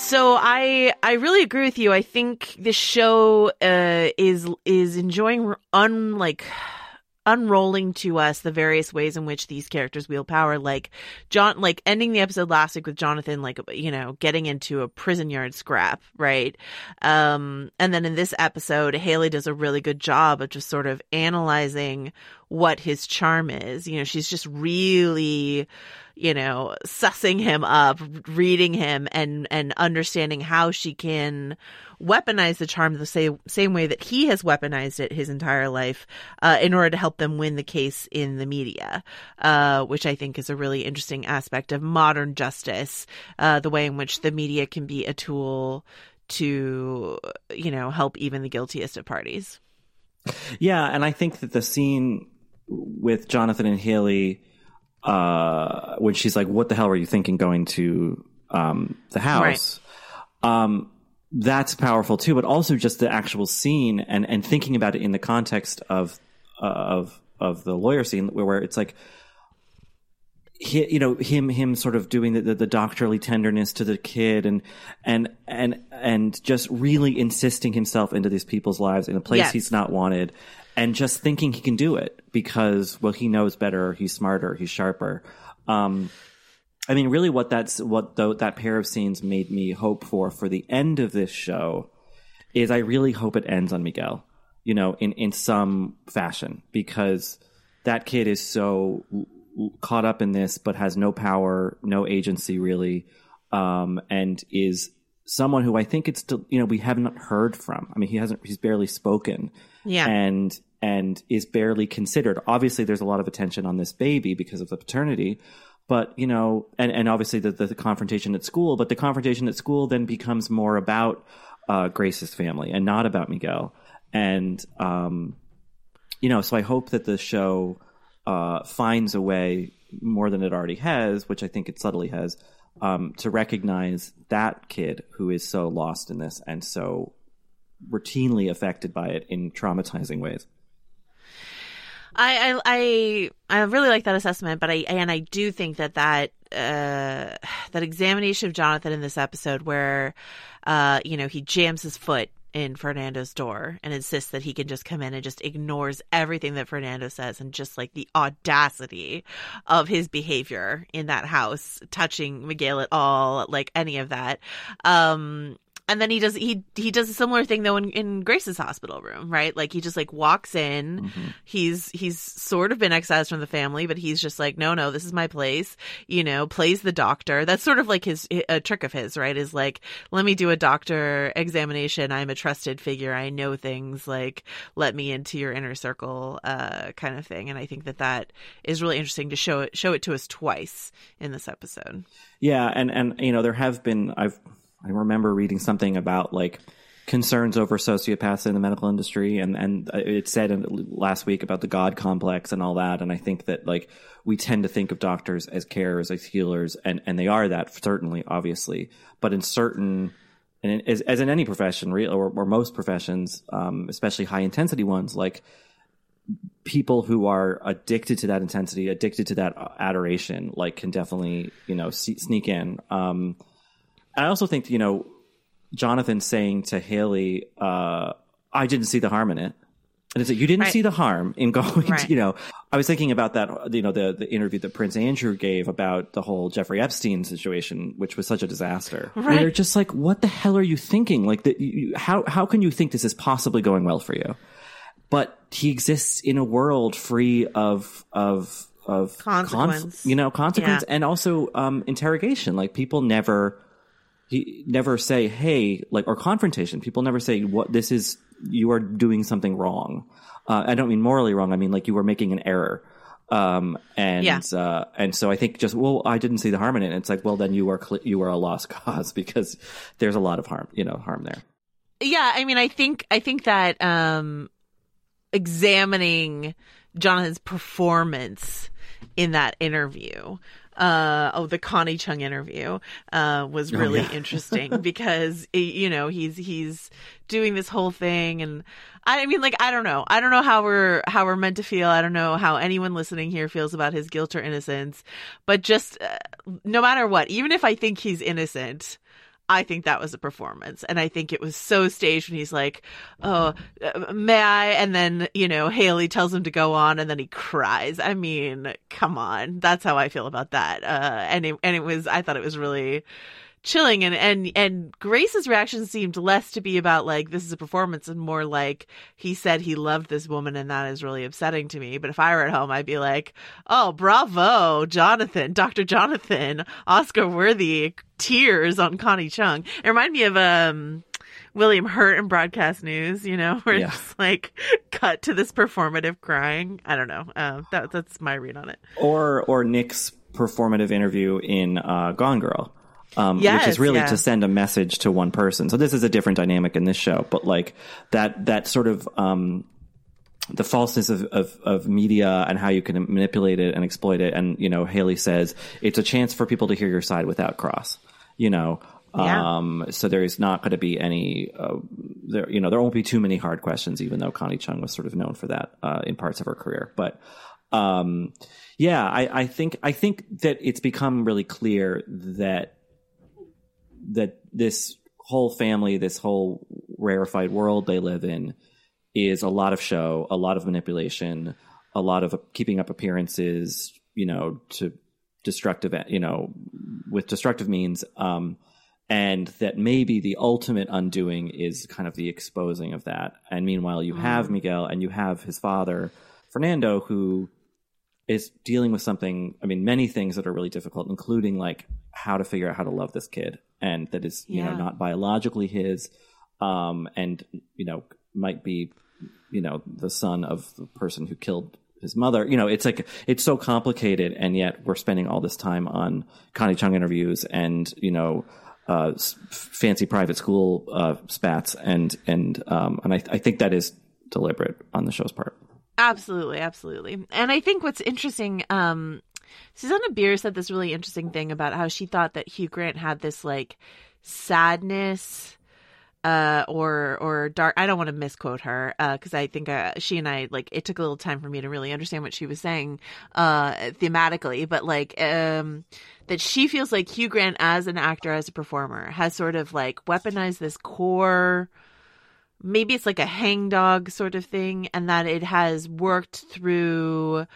So I I really agree with you. I think this show uh, is is enjoying unlike unrolling to us the various ways in which these characters wield power like john like ending the episode last week with jonathan like you know getting into a prison yard scrap right um and then in this episode haley does a really good job of just sort of analyzing what his charm is you know she's just really you know sussing him up reading him and and understanding how she can weaponize the charm the same same way that he has weaponized it his entire life uh, in order to help them win the case in the media, uh, which I think is a really interesting aspect of modern justice, uh, the way in which the media can be a tool to you know help even the guiltiest of parties. Yeah, and I think that the scene with Jonathan and Haley, uh, when she's like, "What the hell were you thinking going to um, the house?" Right. Um, that's powerful too, but also just the actual scene and, and thinking about it in the context of uh, of of the lawyer scene where it's like he, you know him him sort of doing the, the, the, doctorly tenderness to the kid and and and and just really insisting himself into these people's lives in a place yes. he's not wanted and just thinking he can do it because well he knows better he's smarter he's sharper um, I mean, really, what that's what the, that pair of scenes made me hope for for the end of this show is I really hope it ends on Miguel, you know, in in some fashion because that kid is so caught up in this, but has no power, no agency really, um, and is someone who I think it's still, you know, we haven't heard from. I mean, he hasn't, he's barely spoken. Yeah. And, and is barely considered. Obviously, there's a lot of attention on this baby because of the paternity, but you know, and, and obviously the, the, confrontation at school, but the confrontation at school then becomes more about uh, Grace's family and not about Miguel. And um, you know, so I hope that the show uh, finds a way more than it already has, which I think it subtly has, um, to recognize that kid who is so lost in this and so routinely affected by it in traumatizing ways. I, I I really like that assessment, but I and I do think that that uh, that examination of Jonathan in this episode, where uh, you know he jams his foot in Fernando's door and insists that he can just come in and just ignores everything that Fernando says and just like the audacity of his behavior in that house, touching Miguel at all, like any of that. Um, and then he does he he does a similar thing though in, in Grace's hospital room, right? Like he just like walks in. Mm-hmm. He's he's sort of been excised from the family, but he's just like, no, no, this is my place. You know, plays the doctor. That's sort of like his a trick of his, right? Is like, let me do a doctor examination. I'm a trusted figure. I know things. Like, let me into your inner circle, uh, kind of thing. And I think that that is really interesting to show it show it to us twice in this episode. Yeah, and and you know there have been I've I remember reading something about like concerns over sociopaths in the medical industry, and and it said last week about the God complex and all that. And I think that like we tend to think of doctors as carers, as healers, and and they are that certainly, obviously, but in certain and as, as in any profession, or, or most professions, um, especially high intensity ones, like people who are addicted to that intensity, addicted to that adoration, like can definitely you know sneak in. Um, I also think you know Jonathan saying to Haley, uh, "I didn't see the harm in it." And it's like, you didn't Right. see the harm in going, Right. to, you know, I was thinking about that, you know, the, the interview that Prince Andrew gave about the whole Jeffrey Epstein situation, which was such a disaster. Right. you're just like, what the hell are you thinking? Like, that, you, how, how can you think this is possibly going well for you? But he exists in a world free of, of, of conf- you know, consequence Yeah. and also, um, interrogation. Like, people never, he never say, hey, like, or confrontation. People never say, what, this is, you are doing something wrong. Uh, I don't mean morally wrong. I mean, like, you are making an error. Um, and, Yeah. uh, and so I think just, well, I didn't see the harm in it. And it's like, well, then you are, cl- you are a lost cause because there's a lot of harm, you know, harm there. yeah i mean i think i think that um examining jonathan's performance in that interview uh oh the connie chung interview uh was Oh, really yeah. interesting because you know he's he's doing this whole thing and i mean like i don't know. I don't know how we're how we're meant to feel. I don't know how anyone listening here feels about his guilt or innocence. But just uh, no matter what even if i think he's innocent I think that was a performance. And I think it was so staged when he's like, Oh, uh, may I? And then, you know, Haley tells him to go on and then he cries. I mean, come on. That's how I feel about that. Uh, and it, and it was, I thought it was really chilling and, and, and Grace's reaction seemed less to be about like, this is a performance and more like he said he loved this woman and that is really upsetting to me. But if I were at home, I'd be like, Oh, bravo, Jonathan, Dr. Jonathan, Oscar worthy tears on Connie Chung. It reminded me of, um, William Hurt in broadcast news, you know, where Yeah. it's like cut to this performative crying. I don't know. Uh, that, that's my read on it. or or Nick's performative interview in uh, Gone Girl, um, which is really yeah. to send a message to one person. So this is a different dynamic in this show, but like that that sort of um, the falseness of, of of media and how you can manipulate it and exploit it. And you know, Haley says it's a chance for people to hear your side without cross. You know. Yeah. Um, so there is not going to be any, uh, there, you know, there won't be too many hard questions, even though Connie Chung was sort of known for that, uh, in parts of her career. But, um, yeah, I, I think, I think that it's become really clear that, that this whole family, this whole rarefied world they live in is a lot of show, a lot of manipulation, a lot of keeping up appearances, you know, to destructive, you know, with destructive means. Um, and that maybe the ultimate undoing is kind of the exposing of that. And meanwhile, you have Miguel and you have his father, Fernando, who is dealing with something, I mean, many things that are really difficult, including like how to figure out how to love this kid and that is, you know, not biologically his, um, and, you know, might be, you know, the son of the person who killed his mother. You know, it's like, it's so complicated. And yet we're spending all this time on Connie Chung interviews and, you know, uh, s- fancy private school, uh, spats. And, and, um, and I, I think that is deliberate on the show's part. Absolutely, absolutely. And I think what's interesting, um, Susanna Bier said this really interesting thing about how she thought that Hugh Grant had this like sadness uh or or dark i don't want to misquote her uh because i think uh, she and i like it took a little time for me to really understand what she was saying uh thematically but like um that she feels like hugh grant as an actor as a performer has sort of like weaponized this core maybe it's like a hangdog sort of thing and that it has worked through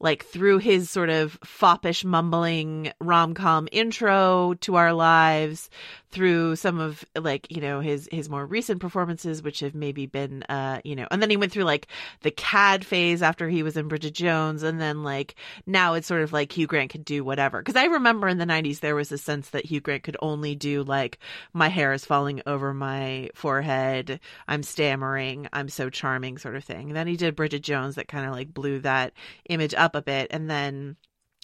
like through his sort of foppish mumbling rom-com intro to our lives through some of like you know his his more recent performances which have maybe been uh you know and then he went through like the cad phase after he was in bridget jones and then like now it's sort of like hugh grant could do whatever. Because i remember in the 90s there was a sense that hugh grant could only do like my hair is falling over my forehead. I'm stammering. I'm so charming sort of thing. And then he did bridget jones that kind of like blew that image up a bit and then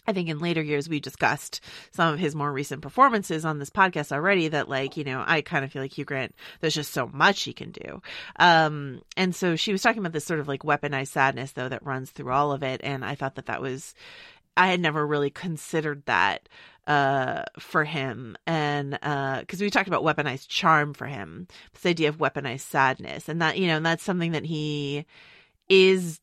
I think in later years we discussed some of his more recent performances on this podcast already that like, you know, I kind of feel like Hugh Grant, there's just so much he can do. Um, and so she was talking about this sort of like weaponized sadness though that runs through all of it. And I thought that that was, I had never really considered that uh for him and uh because we talked about weaponized charm for him this idea of weaponized sadness and that you know and that's something that he is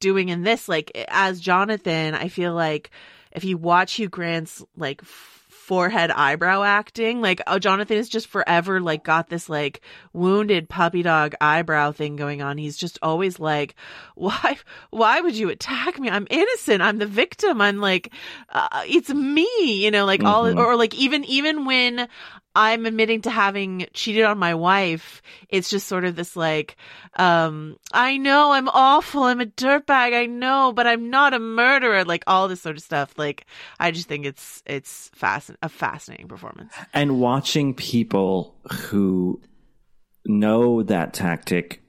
doing in this like as jonathan i feel like if you watch hugh grant's like forehead eyebrow acting. Like, oh, Jonathan is just forever like got this like wounded puppy dog eyebrow thing going on. He's just always like, why, why would you attack me? I'm innocent. I'm the victim. I'm like, uh, it's me, you know, like all, Mhm. or like even, even when I'm admitting to having cheated on my wife, it's just sort of this like, um, I know I'm awful. I'm a dirtbag. I know, but I'm not a murderer. Like all this sort of stuff. Like, I just think it's, it's fascin- a fascinating performance. and watching people who know that tactic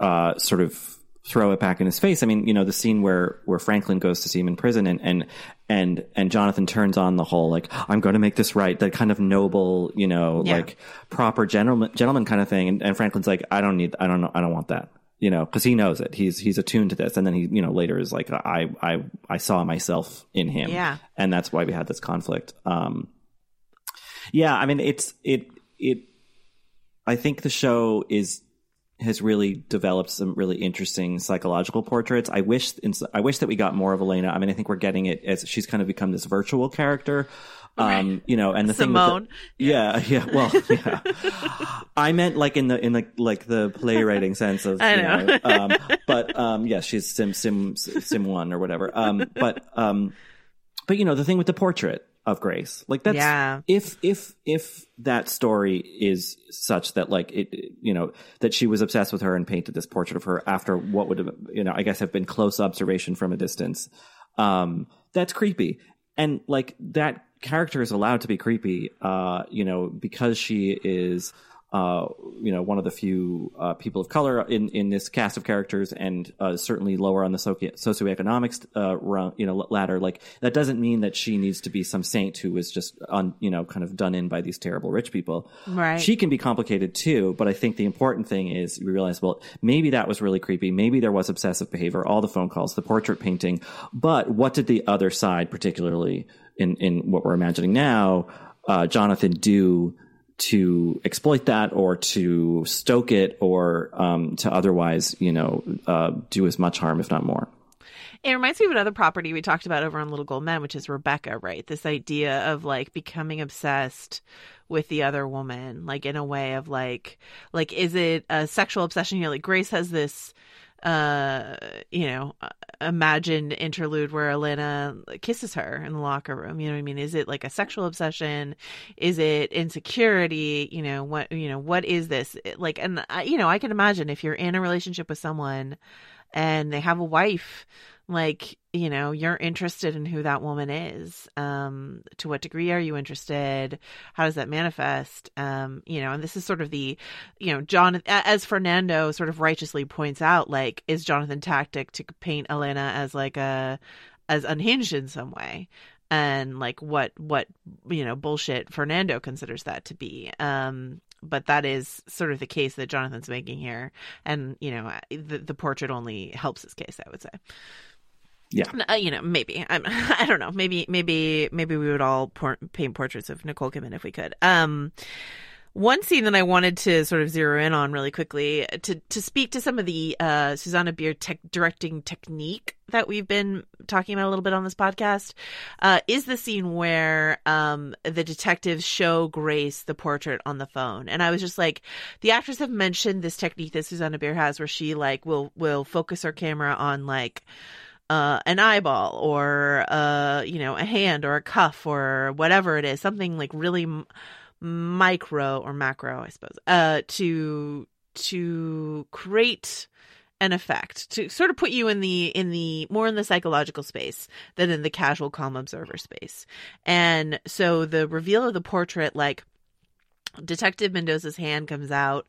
uh, sort of throw it back in his face. I mean, you know, the scene where where Franklin goes to see him in prison and and and and Jonathan turns on the whole like I'm going to make this right, that kind of noble, you know, Yeah. like proper gentleman gentleman kind of thing. And, and Franklin's like, I don't need, I don't know, I don't want that. You know, because he knows it. He's he's attuned to this, and then he, you know, later is like, I I I saw myself in him, Yeah. and that's why we had this conflict. Um, yeah, I mean, it's it it. I think the show is has really developed some really interesting psychological portraits. I wish I wish that we got more of Elena. I mean, I think we're getting it as she's kind of become this virtual character. Um, you know, and the Simone. thing with the, yeah, yeah, well, yeah. I meant like in the in the like the playwriting sense of I you know. know, um, but um, yeah, she's sim sim sim one or whatever. Um, but um, but you know the thing with the portrait of Grace, like that's Yeah. if if if that story is such that like it you know that she was obsessed with her and painted this portrait of her after what would have you know I guess have been close observation from a distance, um, that's creepy and like that character is allowed to be creepy, uh, you know because she is. Uh, you know, one of the few uh, people of color in, in this cast of characters, and uh, certainly lower on the soci- socioeconomic uh, run, you know, ladder. Like that doesn't mean that she needs to be some saint who is just on, you know, kind of done in by these terrible rich people. Right. She can be complicated too, but I think the important thing is we realize, well, maybe that was really creepy. Maybe there was obsessive behavior, all the phone calls, the portrait painting, but what did the other side, particularly in in what we're imagining now, uh, Jonathan do? To exploit that or to stoke it or um, to otherwise, you know, uh, do as much harm, if not more. It reminds me of another property we talked about over on Little Gold Men, which is Rebecca, right? This idea of like becoming obsessed with the other woman, like in a way of like, like, is it a sexual obsession? Know, like Grace has this, uh, you know, uh, imagined interlude where Elena kisses her in the locker room. You know what I mean? Is it like a sexual obsession? Is it insecurity? You know, what, you know, what is this? Like, and I, you know, I can imagine if you're in a relationship with someone and they have a wife, like, you know, you're interested in who that woman is. Um, to what degree are you interested? How does that manifest? Um, you know, and this is sort of the, you know, John, as Fernando sort of righteously points out, like, is Jonathan tactic to paint Elena as like a, as unhinged in some way? And like what, what, you know, bullshit Fernando considers that to be. Um, but that is sort of the case that Jonathan's making here. And, you know, the, the portrait only helps his case, I would say. Yeah. Uh, you know, maybe I'm. I don't know. Maybe, maybe, maybe we would all por- paint portraits of Nicole Kidman if we could. Um, one scene that I wanted to sort of zero in on really quickly to to speak to some of the uh, Susanna Bier tech directing technique that we've been talking about a little bit on this podcast uh, is the scene where um, the detectives show Grace the portrait on the phone, and I was just like, the actors have mentioned this technique that Susanna Bier has, where she like will will focus her camera on like uh, an eyeball or uh, you know a hand or a cuff or whatever it is, something like really m- micro or macro, I suppose, uh, to to create an effect to sort of put you in the in the more in the psychological space than in the casual calm observer space. And so the reveal of the portrait like detective mendoza's hand comes out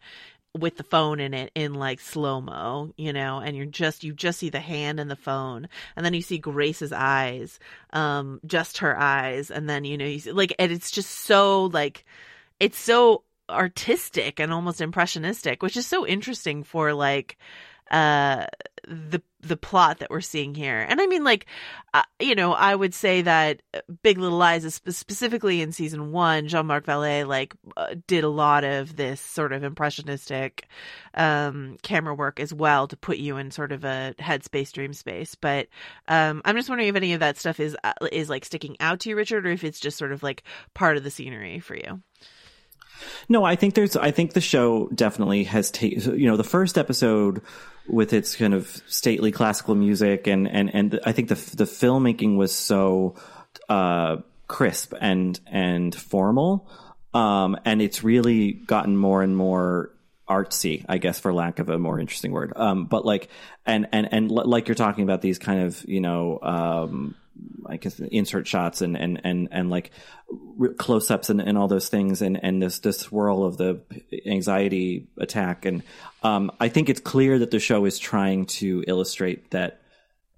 with the phone in it in like slow mo, you know, and you're just you just see the hand and the phone, and then you see Grace's eyes, um, just her eyes, and then you know you see like and it's just so like it's so artistic and almost impressionistic, which is so interesting for like uh the the plot that we're seeing here. And I mean, like, uh, you know, I would say that Big Little Lies, is specifically in season one, Jean Marc Vallée like uh, did a lot of this sort of impressionistic um, camera work as well to put you in sort of a headspace, dream space. But um, I'm just wondering if any of that stuff is uh, is like sticking out to you, Richard, or if it's just sort of like part of the scenery for you. No, I think there's. I think the show definitely has taken. You know, the first episode with its kind of stately classical music and and and I think the the filmmaking was so uh, crisp and and formal, um, and it's really gotten more and more artsy, I guess, for lack of a more interesting word. Um, but like, and and and like you're talking about these kind of you know. Um, I guess insert shots and and and and like close ups and, and all those things and and this this swirl of the anxiety attack and um, I think it's clear that the show is trying to illustrate that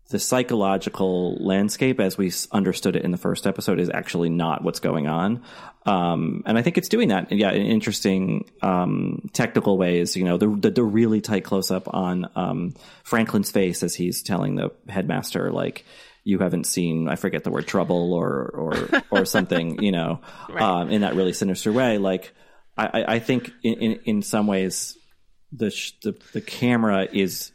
the psychological landscape as we understood it in the first episode is actually not what's going on. Um, and I think it's doing that, yeah, in interesting um, technical ways. You know, the, the, the really tight close up on um, Franklin's face as he's telling the headmaster, like, you haven't seen I forget the word trouble or or or something you know right. um, in that really sinister way. Like I, I think in, in, in some ways the, the the camera is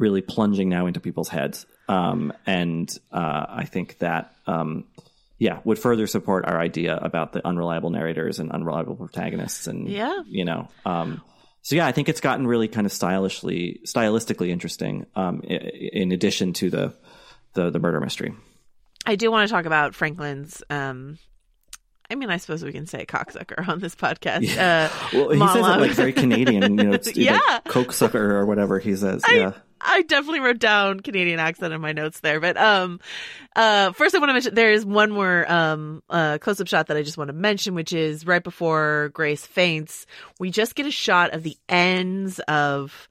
really plunging now into people's heads, um, and uh, I think that. Um, yeah, would further support our idea about the unreliable narrators and unreliable protagonists, and yeah, you know, um, so yeah, I think it's gotten really kind of stylishly, stylistically interesting. Um, in addition to the the the murder mystery. I do want to talk about Franklin's. Um, I mean, I suppose we can say cocksucker on this podcast. Yeah. Uh, well, he monologue. says it like very Canadian, you know, yeah, like cokesucker or whatever he says. I, yeah. I definitely wrote down Canadian accent in my notes there, but um, uh, first I want to mention there is one more um uh close up shot that I just want to mention, which is right before Grace faints. We just get a shot of the ends of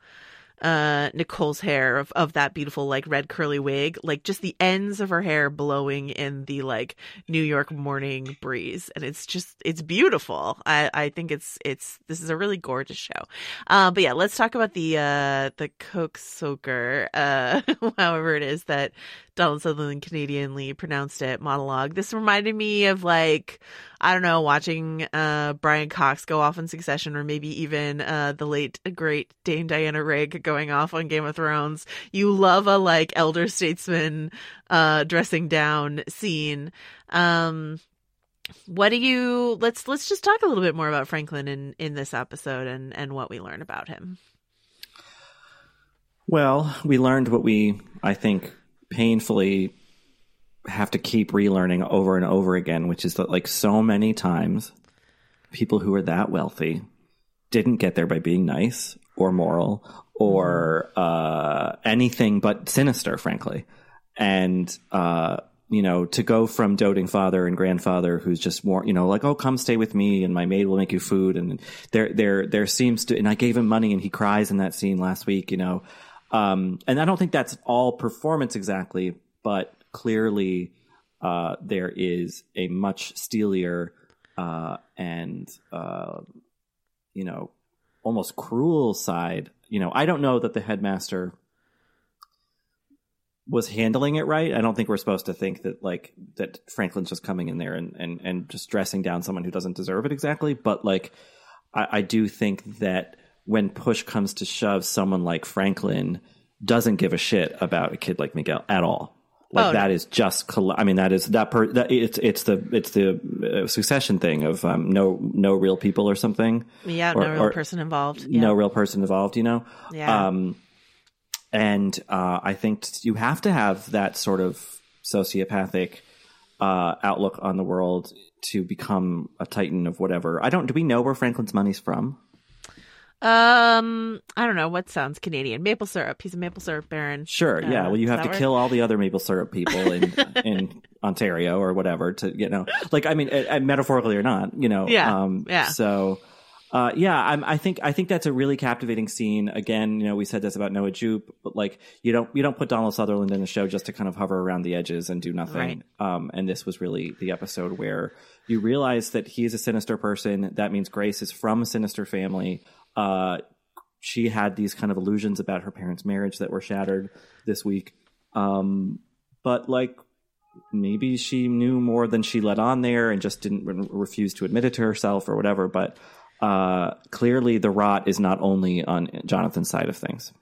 uh Nicole's hair of, of that beautiful like red curly wig, like just the ends of her hair blowing in the like New York morning breeze. And it's just it's beautiful. I, I think it's it's this is a really gorgeous show. Uh, but yeah, let's talk about the uh the Coke Soaker, uh however it is that Donald Sutherland Canadianly pronounced it monologue. This reminded me of like I don't know, watching uh, Brian Cox go off in succession, or maybe even uh, the late great Dame Diana Rigg going off on Game of Thrones. You love a like elder statesman uh, dressing down scene. Um, what do you let's let's just talk a little bit more about Franklin in in this episode and and what we learn about him. Well, we learned what we I think painfully have to keep relearning over and over again, which is that like so many times people who are that wealthy didn't get there by being nice or moral or uh, anything but sinister, frankly. And uh, you know, to go from doting father and grandfather who's just more, you know, like, oh, come stay with me and my maid will make you food. And there, there, there seems to, and I gave him money and he cries in that scene last week, you know. Um, and I don't think that's all performance exactly, but clearly uh, there is a much steelier uh, and uh, you know almost cruel side. You know, I don't know that the headmaster was handling it right. I don't think we're supposed to think that like that Franklin's just coming in there and and and just dressing down someone who doesn't deserve it exactly. But like, I, I do think that when push comes to shove, someone like Franklin doesn't give a shit about a kid like Miguel at all. Like oh, that no. is just, I mean, that is that per, that it's, it's the, it's the uh, succession thing of, um, no, no real people or something. Yeah. Or, no real person involved. Yeah. No real person involved, you know? Yeah. Um, and, uh, I think you have to have that sort of sociopathic, uh, outlook on the world to become a titan of whatever. I don't, do we know where Franklin's money's from? Um, I don't know what sounds Canadian. Maple syrup. He's a maple syrup baron. Sure. Uh, yeah. Well, you have to kill all the other maple syrup people in in Ontario or whatever to you know, like I mean, uh, metaphorically or not, you know. Yeah. Um, yeah. So. Uh, yeah, I'm, I think I think that's a really captivating scene. Again, you know, we said this about Noah Jupe, but like you don't you don't put Donald Sutherland in the show just to kind of hover around the edges and do nothing. Right. Um, and this was really the episode where you realize that he is a sinister person. That means Grace is from a sinister family uh, she had these kind of illusions about her parents' marriage that were shattered this week. Um, but like maybe she knew more than she let on there and just didn't re- refuse to admit it to herself or whatever. But uh, clearly, the rot is not only on Jonathan's side of things.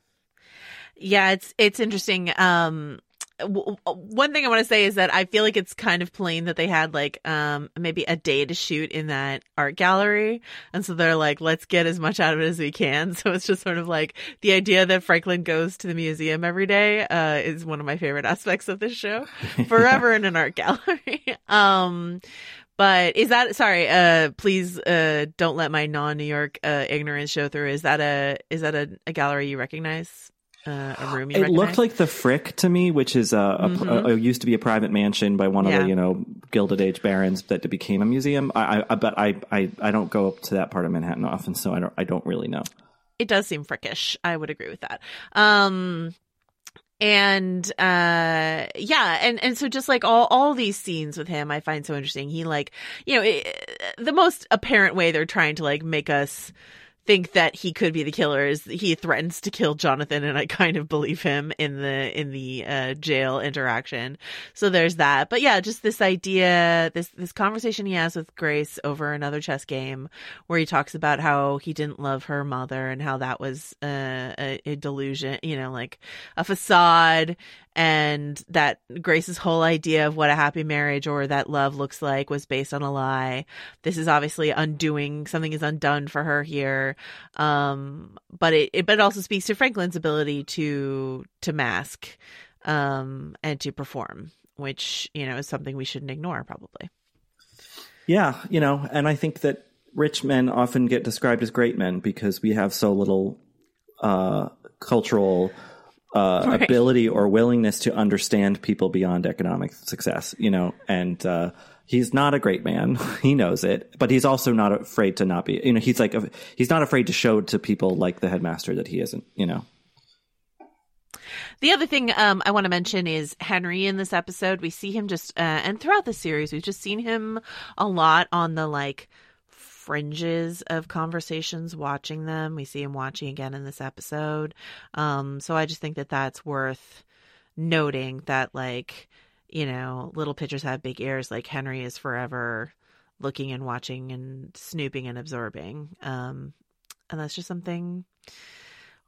Yeah, it's it's interesting. Um, w- one thing I want to say is that I feel like it's kind of plain that they had like um maybe a day to shoot in that art gallery, and so they're like, let's get as much out of it as we can. So it's just sort of like the idea that Franklin goes to the museum every day uh, is one of my favorite aspects of this show. Forever in an art gallery. um, but is that sorry? Uh, please uh, don't let my non-New York uh, ignorance show through. Is that a is that a, a gallery you recognize? Uh, a room it looked like the Frick to me, which is a, a, Mhm. a- used to be a private mansion by one of the you know Gilded Age barons that became a museum. I, I but I, I I don't go up to that part of Manhattan often, so I don't I don't really know. it does seem frickish. I would agree with that. Um and uh yeah and and so just like all all these scenes with him i find so interesting he like you know it, the most apparent way they're trying to like make us think that he could be the killer is he threatens to kill Jonathan and I kind of believe him in the in the uh, jail interaction. So there's that. But yeah, just this idea this this conversation he has with Grace over another chess game where he talks about how he didn't love her mother and how that was uh, a, a delusion, you know, like a facade and that Grace's whole idea of what a happy marriage or that love looks like was based on a lie. This is obviously undoing something is undone for her here. Um, but it, it but it also speaks to Franklin's ability to to mask um and to perform, which, you know, is something we shouldn't ignore probably. Yeah, you know, and I think that rich men often get described as great men because we have so little uh, cultural uh, Right. ability or willingness to understand people beyond economic success. You know, and uh, he's not a great man. he knows it, but he's also not afraid to not be. You know, he's like he's not afraid to show to people like the headmaster that he isn't. You know. The other thing um, I want to mention is Henry in this episode. We see him just, uh, and throughout the series, we've just seen him a lot on the like fringes of conversations, watching them. We see him watching again in this episode. Um, so I just think that that's worth noting that, like, you know, little pitchers have big ears. Like Henry is forever looking and watching and snooping and absorbing. Um, and that's just something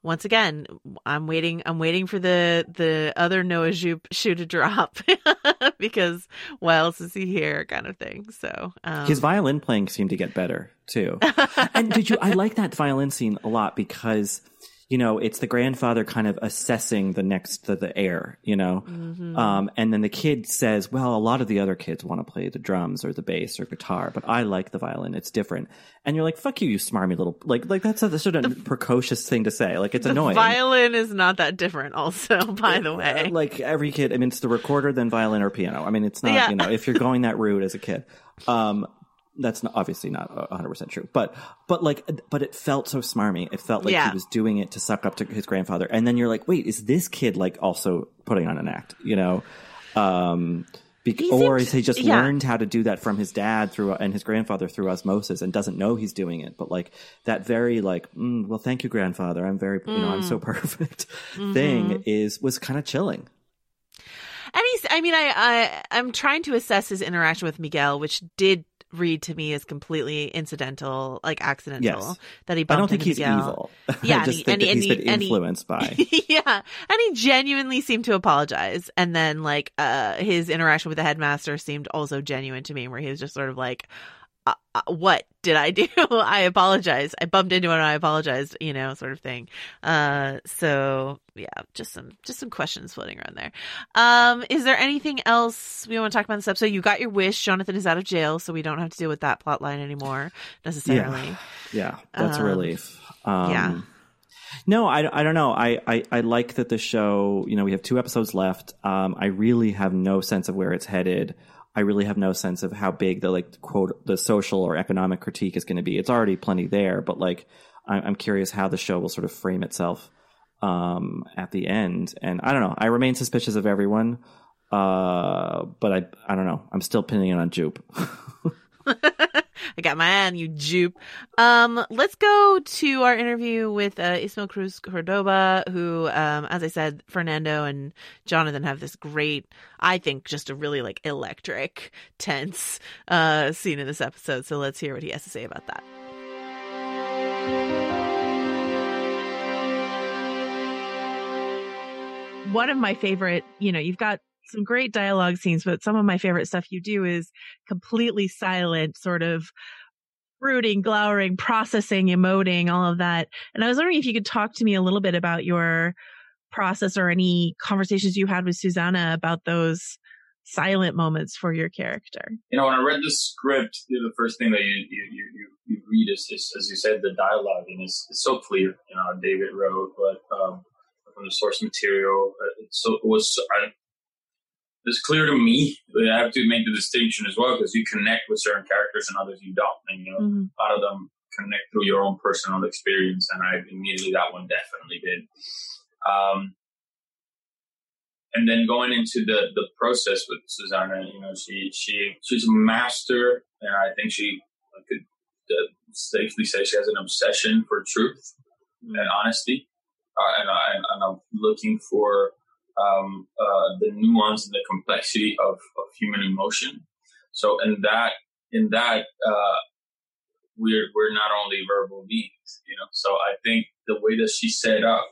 once again, I'm waiting. I'm waiting for the the other Noah shoe, shoe to drop because why else is he here, kind of thing. So um, His violin playing seemed to get better too. and did you? I like that violin scene a lot because you know it's the grandfather kind of assessing the next the, the heir. You know, Mhm. um, and then the kid says, "Well, a lot of the other kids want to play the drums or the bass or guitar, but I like the violin. It's different." And you're like, "Fuck you, you smarmy little like like that's a sort of precocious thing to say. Like it's annoying." violin is not that different. Also, by the way, like every kid, I mean, it's the recorder, then violin or piano. I mean, it's not, Yeah. you know, if you're going that route as a kid, um, that's not, obviously not 100% true. But, but like, but it felt so smarmy. It felt like Yeah. he was doing it to suck up to his grandfather. And then you're like, wait, is this kid like also putting on an act, you know? Um, He or is he just yeah. learned how to do that from his dad through and his grandfather through osmosis and doesn't know he's doing it? But like that very like, mm, well, thank you, grandfather. I'm very, you know, I'm so Mm. perfect Mhm. thing is was kind of chilling. And he's, I mean, I, I, I'm trying to assess his interaction with Miguel, which did read to me as completely incidental, like accidental. Yes. That he I don't think he's Miguel. evil. Yeah, I just and think he- that and he's he- been and influenced by. yeah, and he genuinely seemed to apologize. And then, like, uh, his interaction with the headmaster seemed also genuine to me, where he was just sort of like, uh, uh, "What did I do? I apologize. I bumped into it. and I apologized." You know, sort of thing. Uh, so yeah, just some just some questions floating around there. Um, is there anything else we want to talk about in this episode? You got your wish. Jonathan is out of jail, so we don't have to deal with that plot line anymore necessarily. Yeah, yeah, that's a Um, relief. Um, yeah. No, I, I don't know. I, I, I like that the show, you know, we have two episodes left. Um, I really have no sense of where it's headed. I really have no sense of how big the like quote the social or economic critique is going to be. It's already plenty there, but like I'm, curious how the show will sort of frame itself um, at the end. And I don't know. I remain suspicious of everyone, uh, but I I don't know. I'm still pinning it on Jupe. I got my eye on you, Jupe. Um, let's go to our interview with uh, Ismael Cruz Córdova, who, um, as I said, Fernando and Jonathan have this great, I think, just a really like electric, tense uh, scene in this episode. So let's hear what he has to say about that. One of my favorite, you know, you've got some great dialogue scenes, but some of my favorite stuff you do is completely silent, sort of brooding, glowering, processing, emoting, all of that. And I was wondering if you could talk to me a little bit about your process or any conversations you had with Susanna about those silent moments for your character. You know, when I read the script, the first thing that you you, you, you read is, is, as you said, the dialogue, and it's, it's so clear. You know, David wrote, but um, from the source material, uh, so it was. I, it's clear to me, I have to make the distinction as well because you connect with certain characters and others you don't. And you know, mm-hmm. a lot of them connect through your own personal experience, and I immediately that one definitely did. Um, and then going into the the process with Susanna, you know, she she she's a master, and I think she I could uh, safely say she has an obsession for truth mm-hmm. and honesty, uh, and, I, and I'm looking for um, uh, the nuance and the complexity of, of human emotion. So in that, in that, uh, we're, we're not only verbal beings, you know, so I think the way that she set up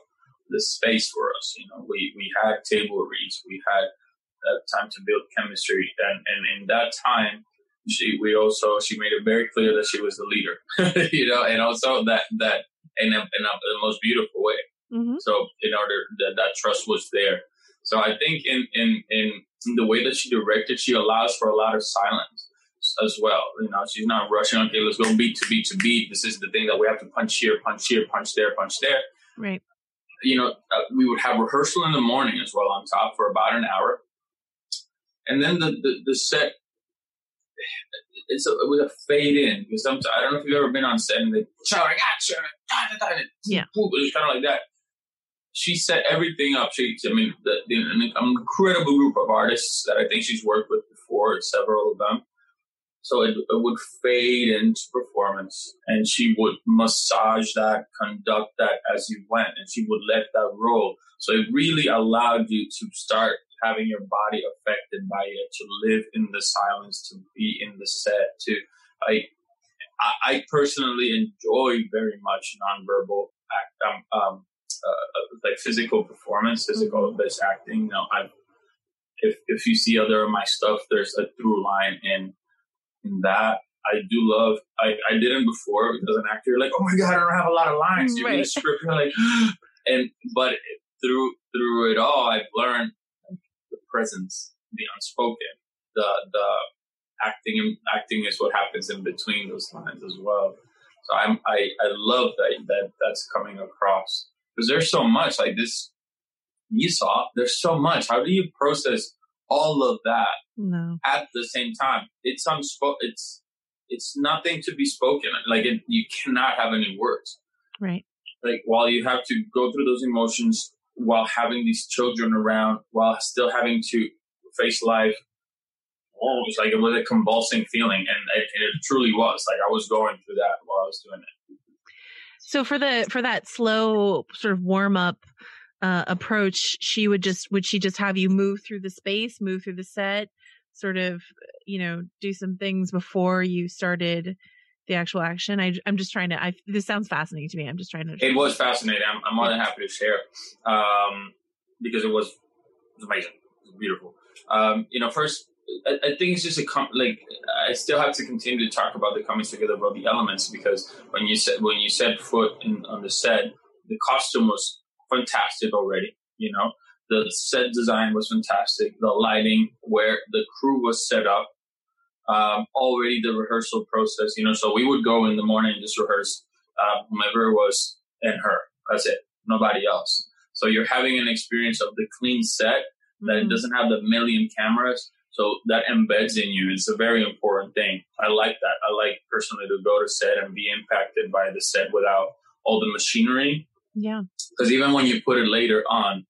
the space for us, you know, we, we had table reads, we had uh, time to build chemistry. And, and in that time, she, we also, she made it very clear that she was the leader, you know, and also that, that in, a, in, a, the most beautiful way. Mm-hmm. So in order that that trust was there. So I think in, in, in the way that she directed, she allows for a lot of silence as well. You know, she's not rushing. Okay, let's go beat to beat to beat. This is the thing that we have to punch here, punch here, punch there, punch there. Right. You know, uh, we would have rehearsal in the morning as well on top for about an hour, and then the the, the set. It's a, it was a fade in because sometimes I don't know if you've ever been on set and they shout, yeah, it was kind of like that she set everything up. She, I mean, the, the, an incredible group of artists that I think she's worked with before, several of them. So it, it, would fade into performance, and she would massage that, conduct that as you went, and she would let that roll. So it really allowed you to start having your body affected by it, to live in the silence, to be in the set, to I, I personally enjoy very much nonverbal act, um, um, uh, like physical performance, physical based acting. You know, I if if you see other of my stuff, there's a through line in in that. I do love. I I didn't before because an actor, you're like, oh my god, I don't have a lot of lines. You right. read a script, you're like, and but through through it all, I've learned the presence, the unspoken, the the acting. Acting is what happens in between those lines as well. So I'm I I love that that that's coming across because there's so much like this. You saw there's so much. How do you process all of that no. at the same time? It's unspoken. It's it's nothing to be spoken. Like it, you cannot have any words. Right. Like while you have to go through those emotions while having these children around, while still having to face life. Oh, it's like it was a convulsing feeling, and it, it truly was. Like I was going through that while I was doing it. So for the for that slow sort of warm up uh, approach, she would just would she just have you move through the space, move through the set, sort of you know do some things before you started the actual action. I, I'm just trying to. I this sounds fascinating to me. I'm just trying to. It was fascinating. I'm, I'm more than happy to share um, because it was, it was amazing. It was beautiful. Um, you know, first I, I think it's just a com- like I still have to continue to talk about the coming together of the elements because when you said when you set foot in, on the set, the costume was fantastic already. You know, the set design was fantastic. The lighting, where the crew was set up, um, already the rehearsal process. You know, so we would go in the morning and just rehearse uh, whomever was and her. That's it. Nobody else. So you're having an experience of the clean set that mm-hmm. doesn't have the million cameras so that embeds in you. It's a very important thing. I like that. I like personally to go to set and be impacted by the set without all the machinery. Yeah. Because even when you put it later on,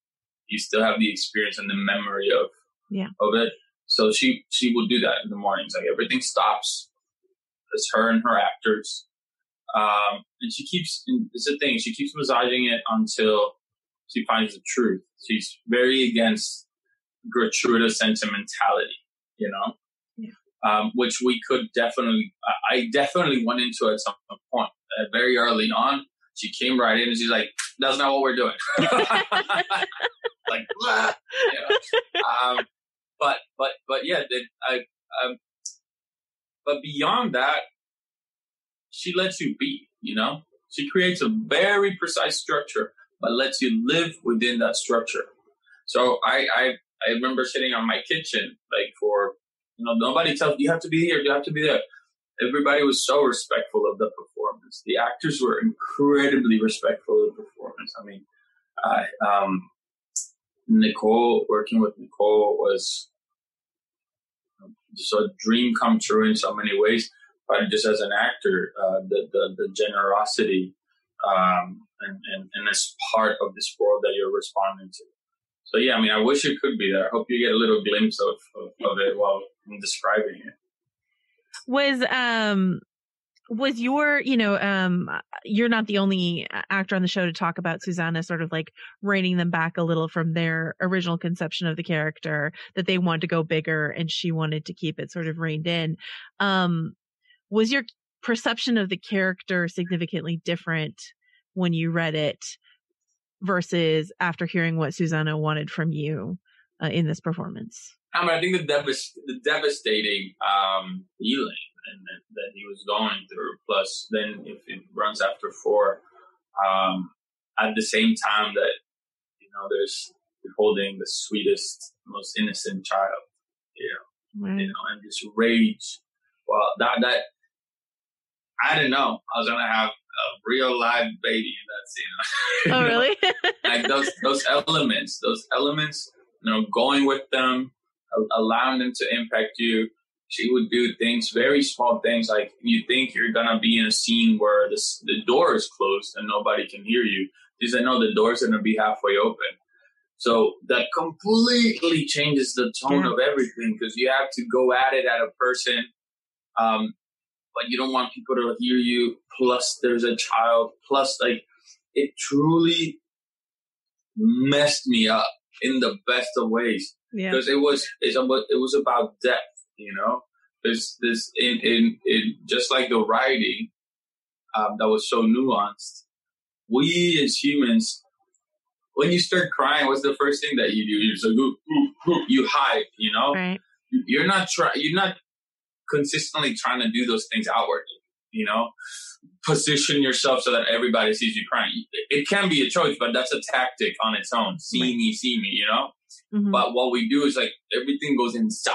you still have the experience and the memory of yeah of it. So she she would do that in the mornings. Like everything stops. as her and her actors. Um, and she keeps, it's a thing, she keeps massaging it until she finds the truth. She's very against gratuitous sentimentality, you know, yeah. um, which we could definitely, I definitely went into at some point uh, very early on. She came right in and she's like, that's not what we're doing. like, blah, you know. um, but, but, but yeah, I, um, but beyond that, she lets you be, you know? She creates a very precise structure, but lets you live within that structure. So I, I, I remember sitting on my kitchen, like for, you know, nobody tells you have to be here, you have to be there. Everybody was so respectful of the performance. The actors were incredibly respectful of the performance. I mean, I, um, Nicole, working with Nicole was just a dream come true in so many ways. But just as an actor, uh, the, the, the generosity um, and, and, and as part of this world that you're responding to. So yeah, I mean, I wish it could be there. I hope you get a little glimpse of, of, of it while I'm describing it. Was um was your you know um you're not the only actor on the show to talk about Susanna sort of like reining them back a little from their original conception of the character that they wanted to go bigger and she wanted to keep it sort of reined in um was your perception of the character significantly different when you read it versus after hearing what Susanna wanted from you uh, in this performance? I mean, I think the, devast- the devastating um, healing and that, that, he was going through, plus then if it runs after four, um, at the same time that you know there's holding the sweetest, most innocent child, you know, right. you know, and this rage. Well, that that I didn't know I was gonna have a real live baby in that scene. Oh, really? like those those elements, those elements, you know, going with them, allowing them to impact you. She would do things, very small things, like you think you're gonna be in a scene where the the door is closed and nobody can hear you. She said, "No, the door's gonna be halfway open." So that completely changes the tone yeah. of everything because you have to go at it at a person um, but you don't want people to hear you. Plus, there's a child. Plus, like, it truly messed me up in the best of ways because yeah. it was it's about it was about depth. You know, there's this in in in just like the writing um, that was so nuanced. We as humans when you start crying, what's the first thing that you do? You're just like, ooh, ooh, ooh. you hide, you know? Right. You're not trying, you're not consistently trying to do those things outwardly, you know, position yourself so that everybody sees you crying. It can be a choice, but that's a tactic on its own. See right. me, see me, you know? Mm-hmm. But what we do is like everything goes inside.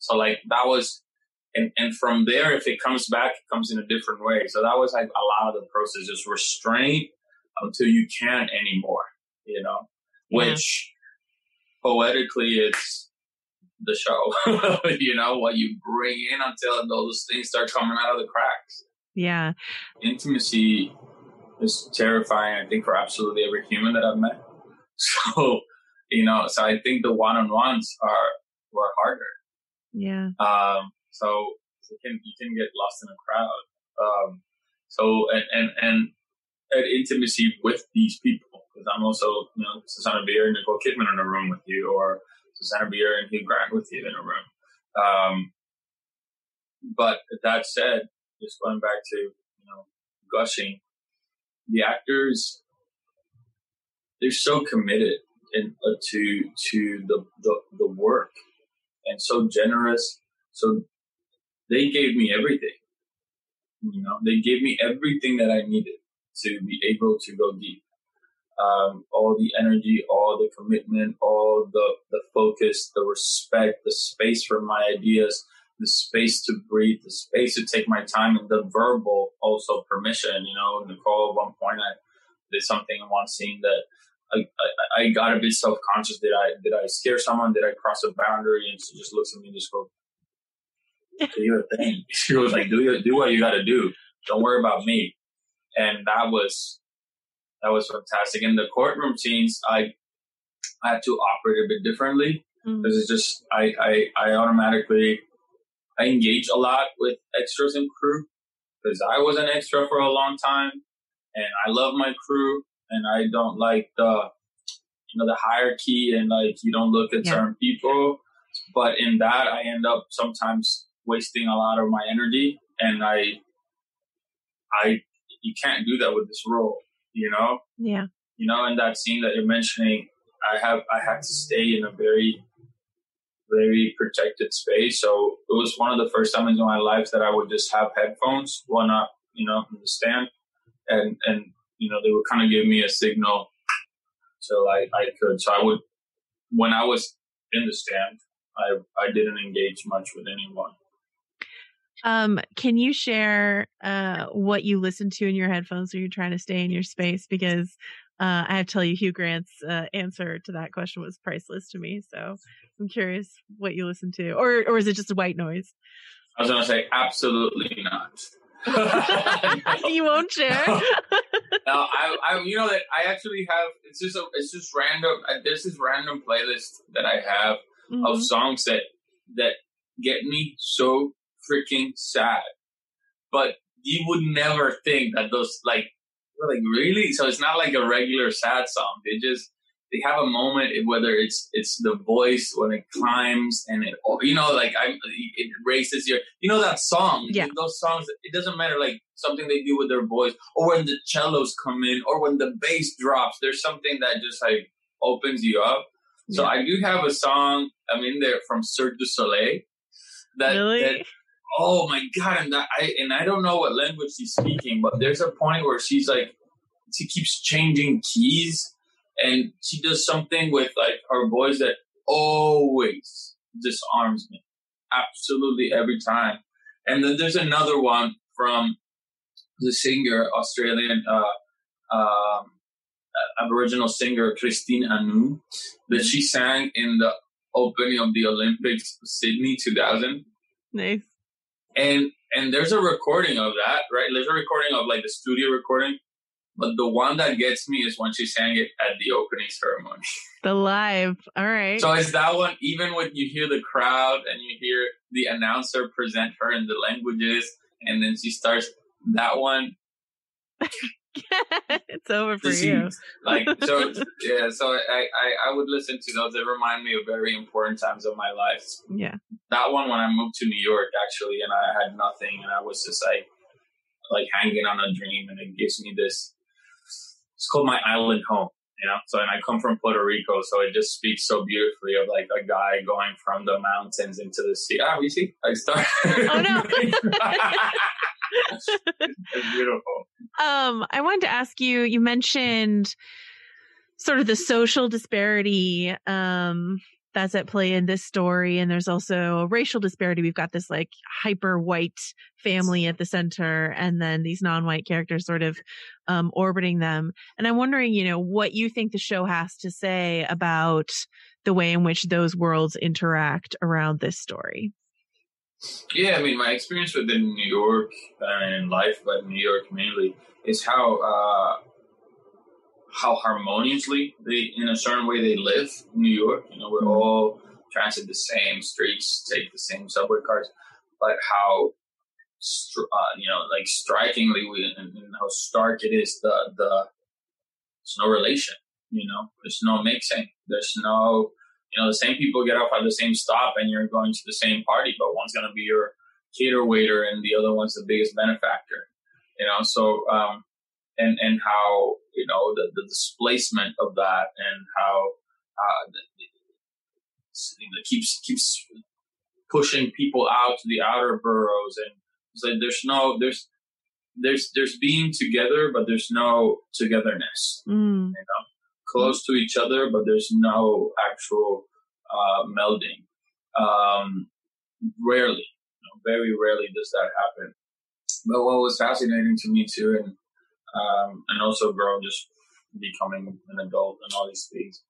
So like that was, and, and from there, if it comes back, it comes in a different way. So that was like a lot of the process, just restraint until you can't anymore, you know, yeah. which poetically it's, the show. you know, what you bring in until those things start coming out of the cracks. Yeah. Intimacy is terrifying, I think, for absolutely every human that I've met. So, you know, so I think the one on ones are were harder. Yeah. Um, so you can you can get lost in a crowd. Um, so and and and at intimacy with these people because I'm also you know Susanna Bier and Nicole Kidman in a room with you, or Susanna Bier and Hugh Grant with you in a room. Um, but that said, just going back to you know gushing, the actors they're so committed in, uh, to to the, the the work and so generous. So they gave me everything. You know, they gave me everything that I needed to be able to go deep um, all the energy, all the commitment, all the, the focus, the respect, the space for my ideas, the space to breathe, the space to take my time, and the verbal also permission. You know, Nicole, at one point, I did something in one scene that I, I, I got a bit self conscious. Did I did I scare someone? Did I cross a boundary? And she just looks at me and just goes, "Do your thing." She like, "Do you, do what you got to do. Don't worry about me." And that was that was fantastic. In the courtroom scenes, I I had to operate a bit differently because mm-hmm. it's just I, I I automatically I engage a lot with extras and crew because I was an extra for a long time and I love my crew and I don't like the you know the hierarchy and like you don't look at Yeah. certain people. But in that, I end up sometimes wasting a lot of my energy, and I, I, you can't do that with this role, you know. Yeah. You know, in that scene that you're mentioning, I have I had to stay in a very, very protected space. So it was one of the first times in my life that I would just have headphones, one up, you know, in the stand, and and you know they would kind of give me a signal so I, I could. So I would, when I was in the stand, I, I didn't engage much with anyone. Um, can you share uh, what you listen to in your headphones when you're trying to stay in your space? Because uh, I have to tell you, Hugh Grant's uh, answer to that question was priceless to me. So I'm curious what you listen to, or or is it just white noise? I was going to say, absolutely not. you won't share. no, I, I, you know that I actually have. It's just a, it's just random. I, there's this random playlist that I have of Mhm. songs that that get me so freaking sad. But you would never think that those like like really. So it's not like a regular sad song. They just they have a moment eh, whether it's it's the voice when it climbs and it you know like I it raises your you know that song Yeah. those songs it doesn't matter like something they do with their voice or when the cellos come in or when the bass drops there's something that just like opens you up so I do have a song I'm in there from Cirque du Soleil that, Really? that oh my god and I and I don't know what language she's speaking but there's a point where she's like she keeps changing keys and she does something with like her voice that always disarms me. Absolutely every time. And then there's another one from the singer australian uh, um, aboriginal singer christine anu that she sang in the opening of the olympics sydney 2000 Nice. And and there's a recording of that, right? There's a recording of like the studio recording, but the one that gets me is when she sang it at the opening ceremony. The live. All right. So it's that one, even when you hear the crowd and you hear the announcer present her in the languages, and then she starts that one. it's over for This you. is, like so, yeah. So I, I I would listen to those. They remind me of very important times of my life. Yeah. that one when I moved to New York actually, and I had nothing, and I was just like like hanging on a dream, and it gives me this. It's called my island home, you know. So, and I come from Puerto Rico, so it just speaks so beautifully of like a guy going from the mountains into the sea. Ah, you see, I start. Oh no. it's beautiful. Um, I wanted to ask you, you mentioned sort of the social disparity um that's at play in this story and there's also a racial disparity. We've got this like hyper white family at the center and then these non-white characters sort of um orbiting them. And I'm wondering, you know, what you think the show has to say about the way in which those worlds interact around this story. Yeah, I mean, my experience within New York and in life, but New York mainly, is how uh, how harmoniously they, in a certain way, they live in New York. You know, we're all transit the same streets, take the same subway cars, but how str- uh, you know, like strikingly, we, and, and how stark it is. The the there's no relation. You know, there's no mixing. There's no you know, the same people get off at the same stop and you're going to the same party, but one's going to be your cater waiter and the other one's the biggest benefactor, you know, so, um, and, and how, you know, the, the displacement of that and how, uh, you know, keeps, keeps pushing people out to the outer boroughs and it's like there's no, there's, there's, there's being together, but there's no togetherness, Mm. you know close to each other, but there's no actual uh, melding. Um, rarely, you know, very rarely does that happen. But what was fascinating to me too, and um, and also growing, just becoming an adult and all these things,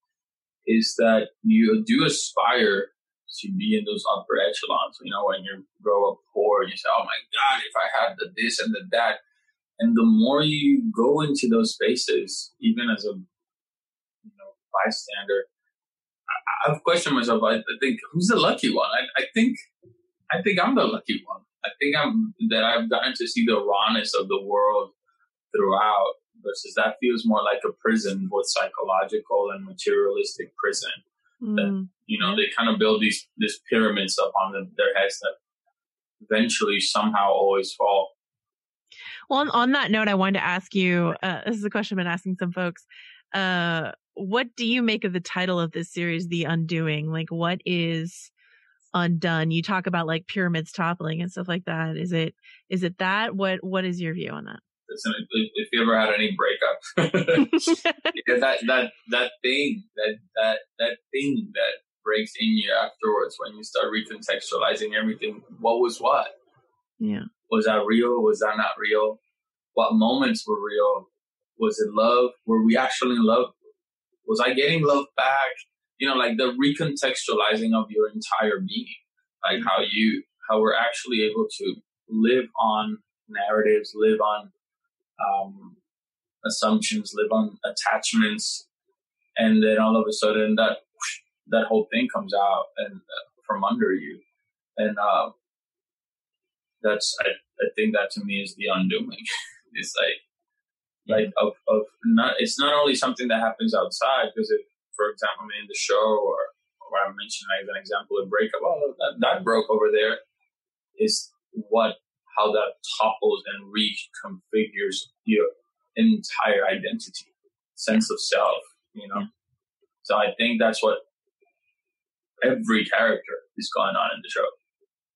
is that you do aspire to be in those upper echelons. You know, when you grow up poor, you say, "Oh my God, if I had the this and the that," and the more you go into those spaces, even as a bystander, I, I've questioned myself. I, I think who's the lucky one? I, I think, I think I'm the lucky one. I think I'm that I've gotten to see the rawness of the world throughout versus that feels more like a prison, both psychological and materialistic prison. Mm. That, you know, they kind of build these these pyramids up on the, their heads that eventually somehow always fall. Well, on, on that note, I wanted to ask you. Uh, this is a question I've been asking some folks. Uh, what do you make of the title of this series, The Undoing? Like, what is undone? You talk about like pyramids toppling and stuff like that. Is it is it that? What what is your view on that? If you ever had any breakup, yeah, that that that thing that that that thing that breaks in you afterwards when you start recontextualizing everything. What was what? Yeah. Was that real? Was that not real? What moments were real? Was it love? Were we actually in love? Was I getting love back? You know, like the recontextualizing of your entire being, like how you, how we're actually able to live on narratives, live on um, assumptions, live on attachments, and then all of a sudden that that whole thing comes out and uh, from under you, and uh, that's I, I think that to me is the undoing. it's like like of, of not it's not only something that happens outside because if for example in the show or or I mentioned as an example a breakup oh that, that broke over there is what how that topples and reconfigures your entire identity sense of self you know? So I think that's what every character is going on in the show.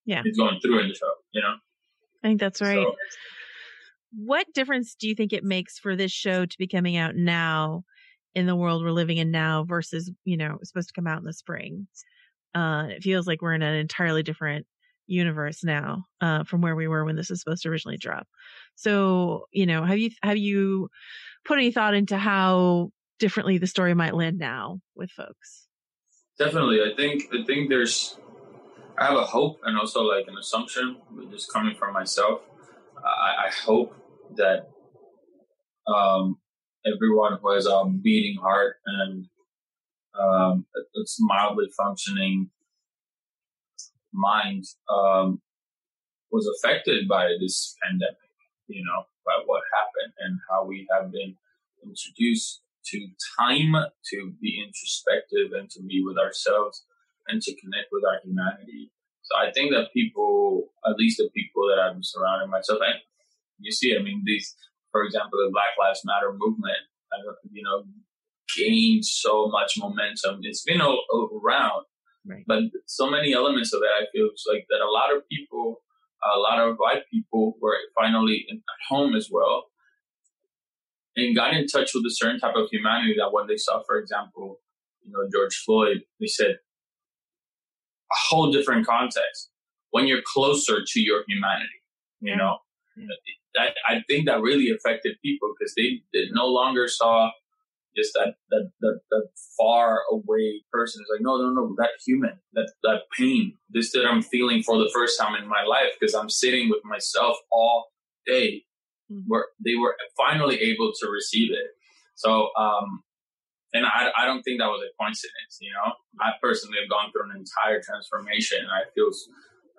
Yeah. Is going through in the show you know? I think that's right. So, what difference do you think it makes for this show to be coming out now in the world we're living in now versus, you know, supposed to come out in the spring? Uh, it feels like we're in an entirely different universe now, uh, from where we were when this is supposed to originally drop. So, you know, have you, have you put any thought into how differently the story might land now with folks? Definitely. I think, I think there's, I have a hope and also like an assumption, just coming from myself. I hope that um, everyone who has a beating heart and um, it's mildly functioning mind um, was affected by this pandemic, you know, by what happened and how we have been introduced to time to be introspective and to be with ourselves and to connect with our humanity. So I think that people, at least the people that I'm surrounding myself, and you see, I mean, these, for example, the Black Lives Matter movement, you know, gained so much momentum. It's been all, all around, right. but so many elements of it, I feel it's like that a lot of people, a lot of white people were finally at home as well and got in touch with a certain type of humanity that when they saw, for example, you know, George Floyd, they said a whole different context when you're closer to your humanity, you know, I, I think that really affected people because they, they no longer saw just that, that, that, that far away person. It's like, no, no, no, that human, that, that pain, this that I'm feeling for the first time in my life because I'm sitting with myself all day mm-hmm. where they were finally able to receive it. So, um, and I, I don't think that was a coincidence, you know. I personally have gone through an entire transformation and I feel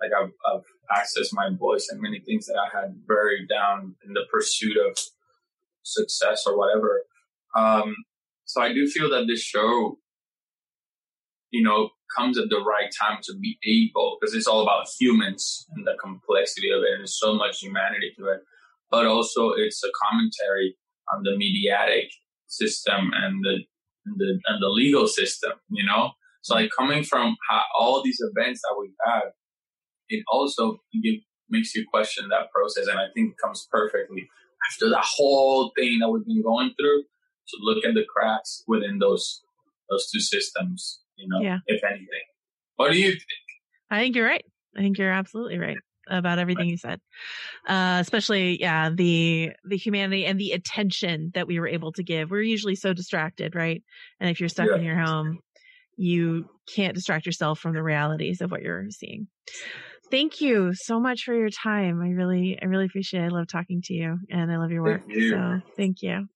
like I've, I've accessed my voice and many things that I had buried down in the pursuit of success or whatever. Um, so I do feel that this show, you know, comes at the right time to be able, because it's all about humans and the complexity of it, and so much humanity to it. But also, it's a commentary on the mediatic system and the and the and the legal system. You know, so like coming from how, all these events that we've had, it also give, makes you question that process. And I think it comes perfectly after the whole thing that we've been going through to look at the cracks within those those two systems, you know, yeah. if anything. What do you think? I think you're right. I think you're absolutely right about everything right. you said. Uh, especially, yeah, the, the humanity and the attention that we were able to give. We're usually so distracted, right? And if you're stuck yeah. in your home, you can't distract yourself from the realities of what you're seeing thank you so much for your time. I really, I really appreciate it. I love talking to you and I love your work. Thank you. So thank you.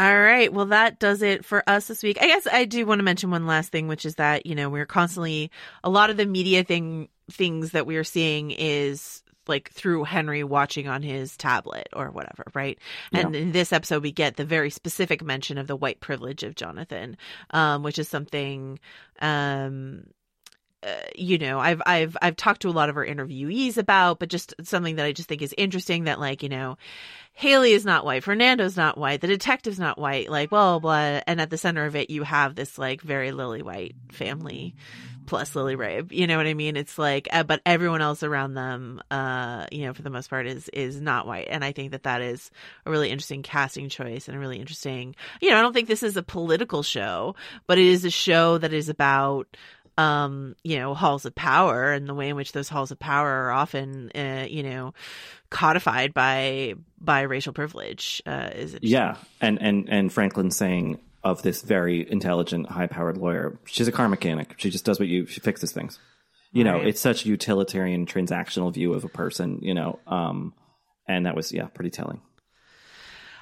All right. Well, that does it for us this week. I guess I do want to mention one last thing, which is that, you know, we're constantly, a lot of the media thing, things that we are seeing is like through Henry watching on his tablet or whatever, right? And Yeah. in this episode, we get the very specific mention of the white privilege of Jonathan, um, which is something, um, uh, you know, I've I've I've talked to a lot of our interviewees about, but just something that I just think is interesting that like you know, Haley is not white, Fernando's not white, the detective's not white, like blah blah, blah. and at the center of it you have this like very lily white family plus Lily Rabe. You know what I mean? It's like, uh, but everyone else around them, uh, you know, for the most part, is is not white, and I think that that is a really interesting casting choice and a really interesting. You know, I don't think this is a political show, but it is a show that is about um, you know, halls of power and the way in which those halls of power are often, uh, you know, codified by by racial privilege. Uh, is? Yeah, and and and Franklin saying of this very intelligent, high-powered lawyer, she's a car mechanic. She just does what you. She fixes things. You know, Right. it's such a utilitarian, transactional view of a person. You know, um, and that was yeah, pretty telling.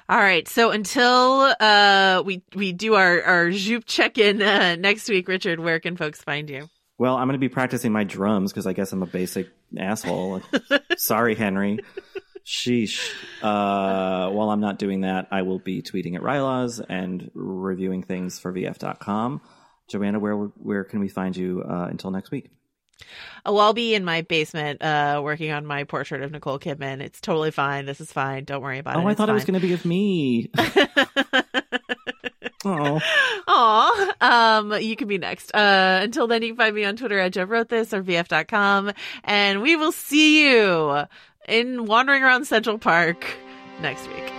All right. So until uh, we we do our our Joop check in uh, next week, Richard, where can folks find you? Well, I'm going to be practicing my drums because I guess I'm a basic asshole. Sorry, Henry. Sheesh. Uh, while I'm not doing that, I will be tweeting at rilaws and reviewing things for VF.com. Joanna, where where can we find you uh, until next week? Oh, I'll be in my basement uh, working on my portrait of Nicole Kidman. It's totally fine. This is fine. Don't worry about it. Oh, I thought it was going to be of me. oh. Aw. Um, you can be next. Uh, until then, you can find me on Twitter at Jeff wrote this or VF.com. And we will see you in wandering around Central Park next week.